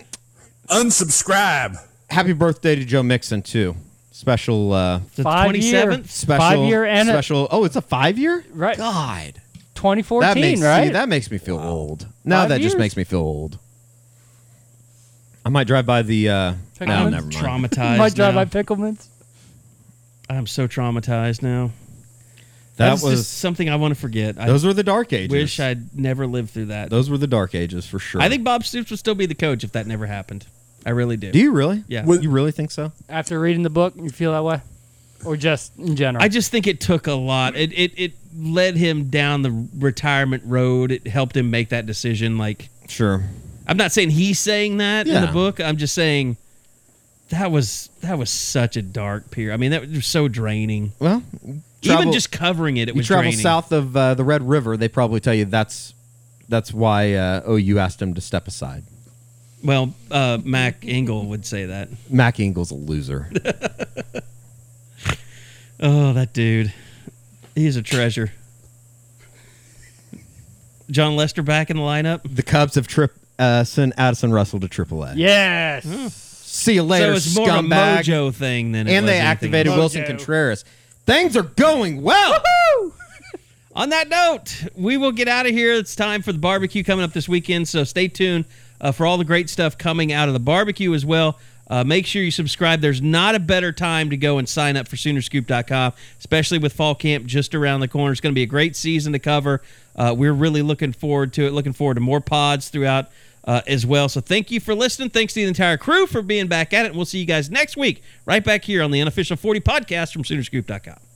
unsubscribe. happy birthday to Joe Mixon too. Special, uh, The Five twenty year. special, Five year and a- special. oh, it's a five year. Right. God, 2014, that makes right? see, that makes me feel old. No, Five that just makes me feel old. I might drive by the. Uh, no, I'm never mind. Traumatized. Might drive now. by Pickleman's. I'm so traumatized now. That That's was just something I want to forget. I those were the dark ages. wish I'd never lived through that. Those were the dark ages for sure. I think Bob Stoops would still be the coach if that never happened. I really do. Do you really? Yeah. You really think so? After reading the book, you feel that way? Or just in general? I just think it took a lot. It, it it led him down the retirement road. It helped him make that decision. Like Sure. I'm not saying he's saying that in the book. I'm just saying that was that was such a dark period. I mean, that was so draining. Well, Even just covering it, it you was travel draining. south of uh, the Red River, they probably tell you that's that's why uh, OU asked him to step aside. Well, uh, Mac Engel would say that. Mac Engel's a loser. Oh, that dude. He's a treasure. Jon Lester back in the lineup. the Cubs have trip uh, sent Addison Russell to AAA. yes. See you later, so it's more of a mojo thing than it and was they anything activated else. Willson Contreras. Things are going well. On that note, we will get out of here. It's time for the barbecue coming up this weekend, so stay tuned uh, for all the great stuff coming out of the barbecue as well. Uh, make sure you subscribe. There's not a better time to go and sign up for Soonerscoop.com, especially with fall camp just around the corner. It's going to be a great season to cover. Uh, we're really looking forward to it. Looking forward to more pods throughout uh, as well. So thank you for listening. Thanks to the entire crew for being back at it. And we'll see you guys next week right back here on the unofficial 40 podcast from Soonerscoop.com.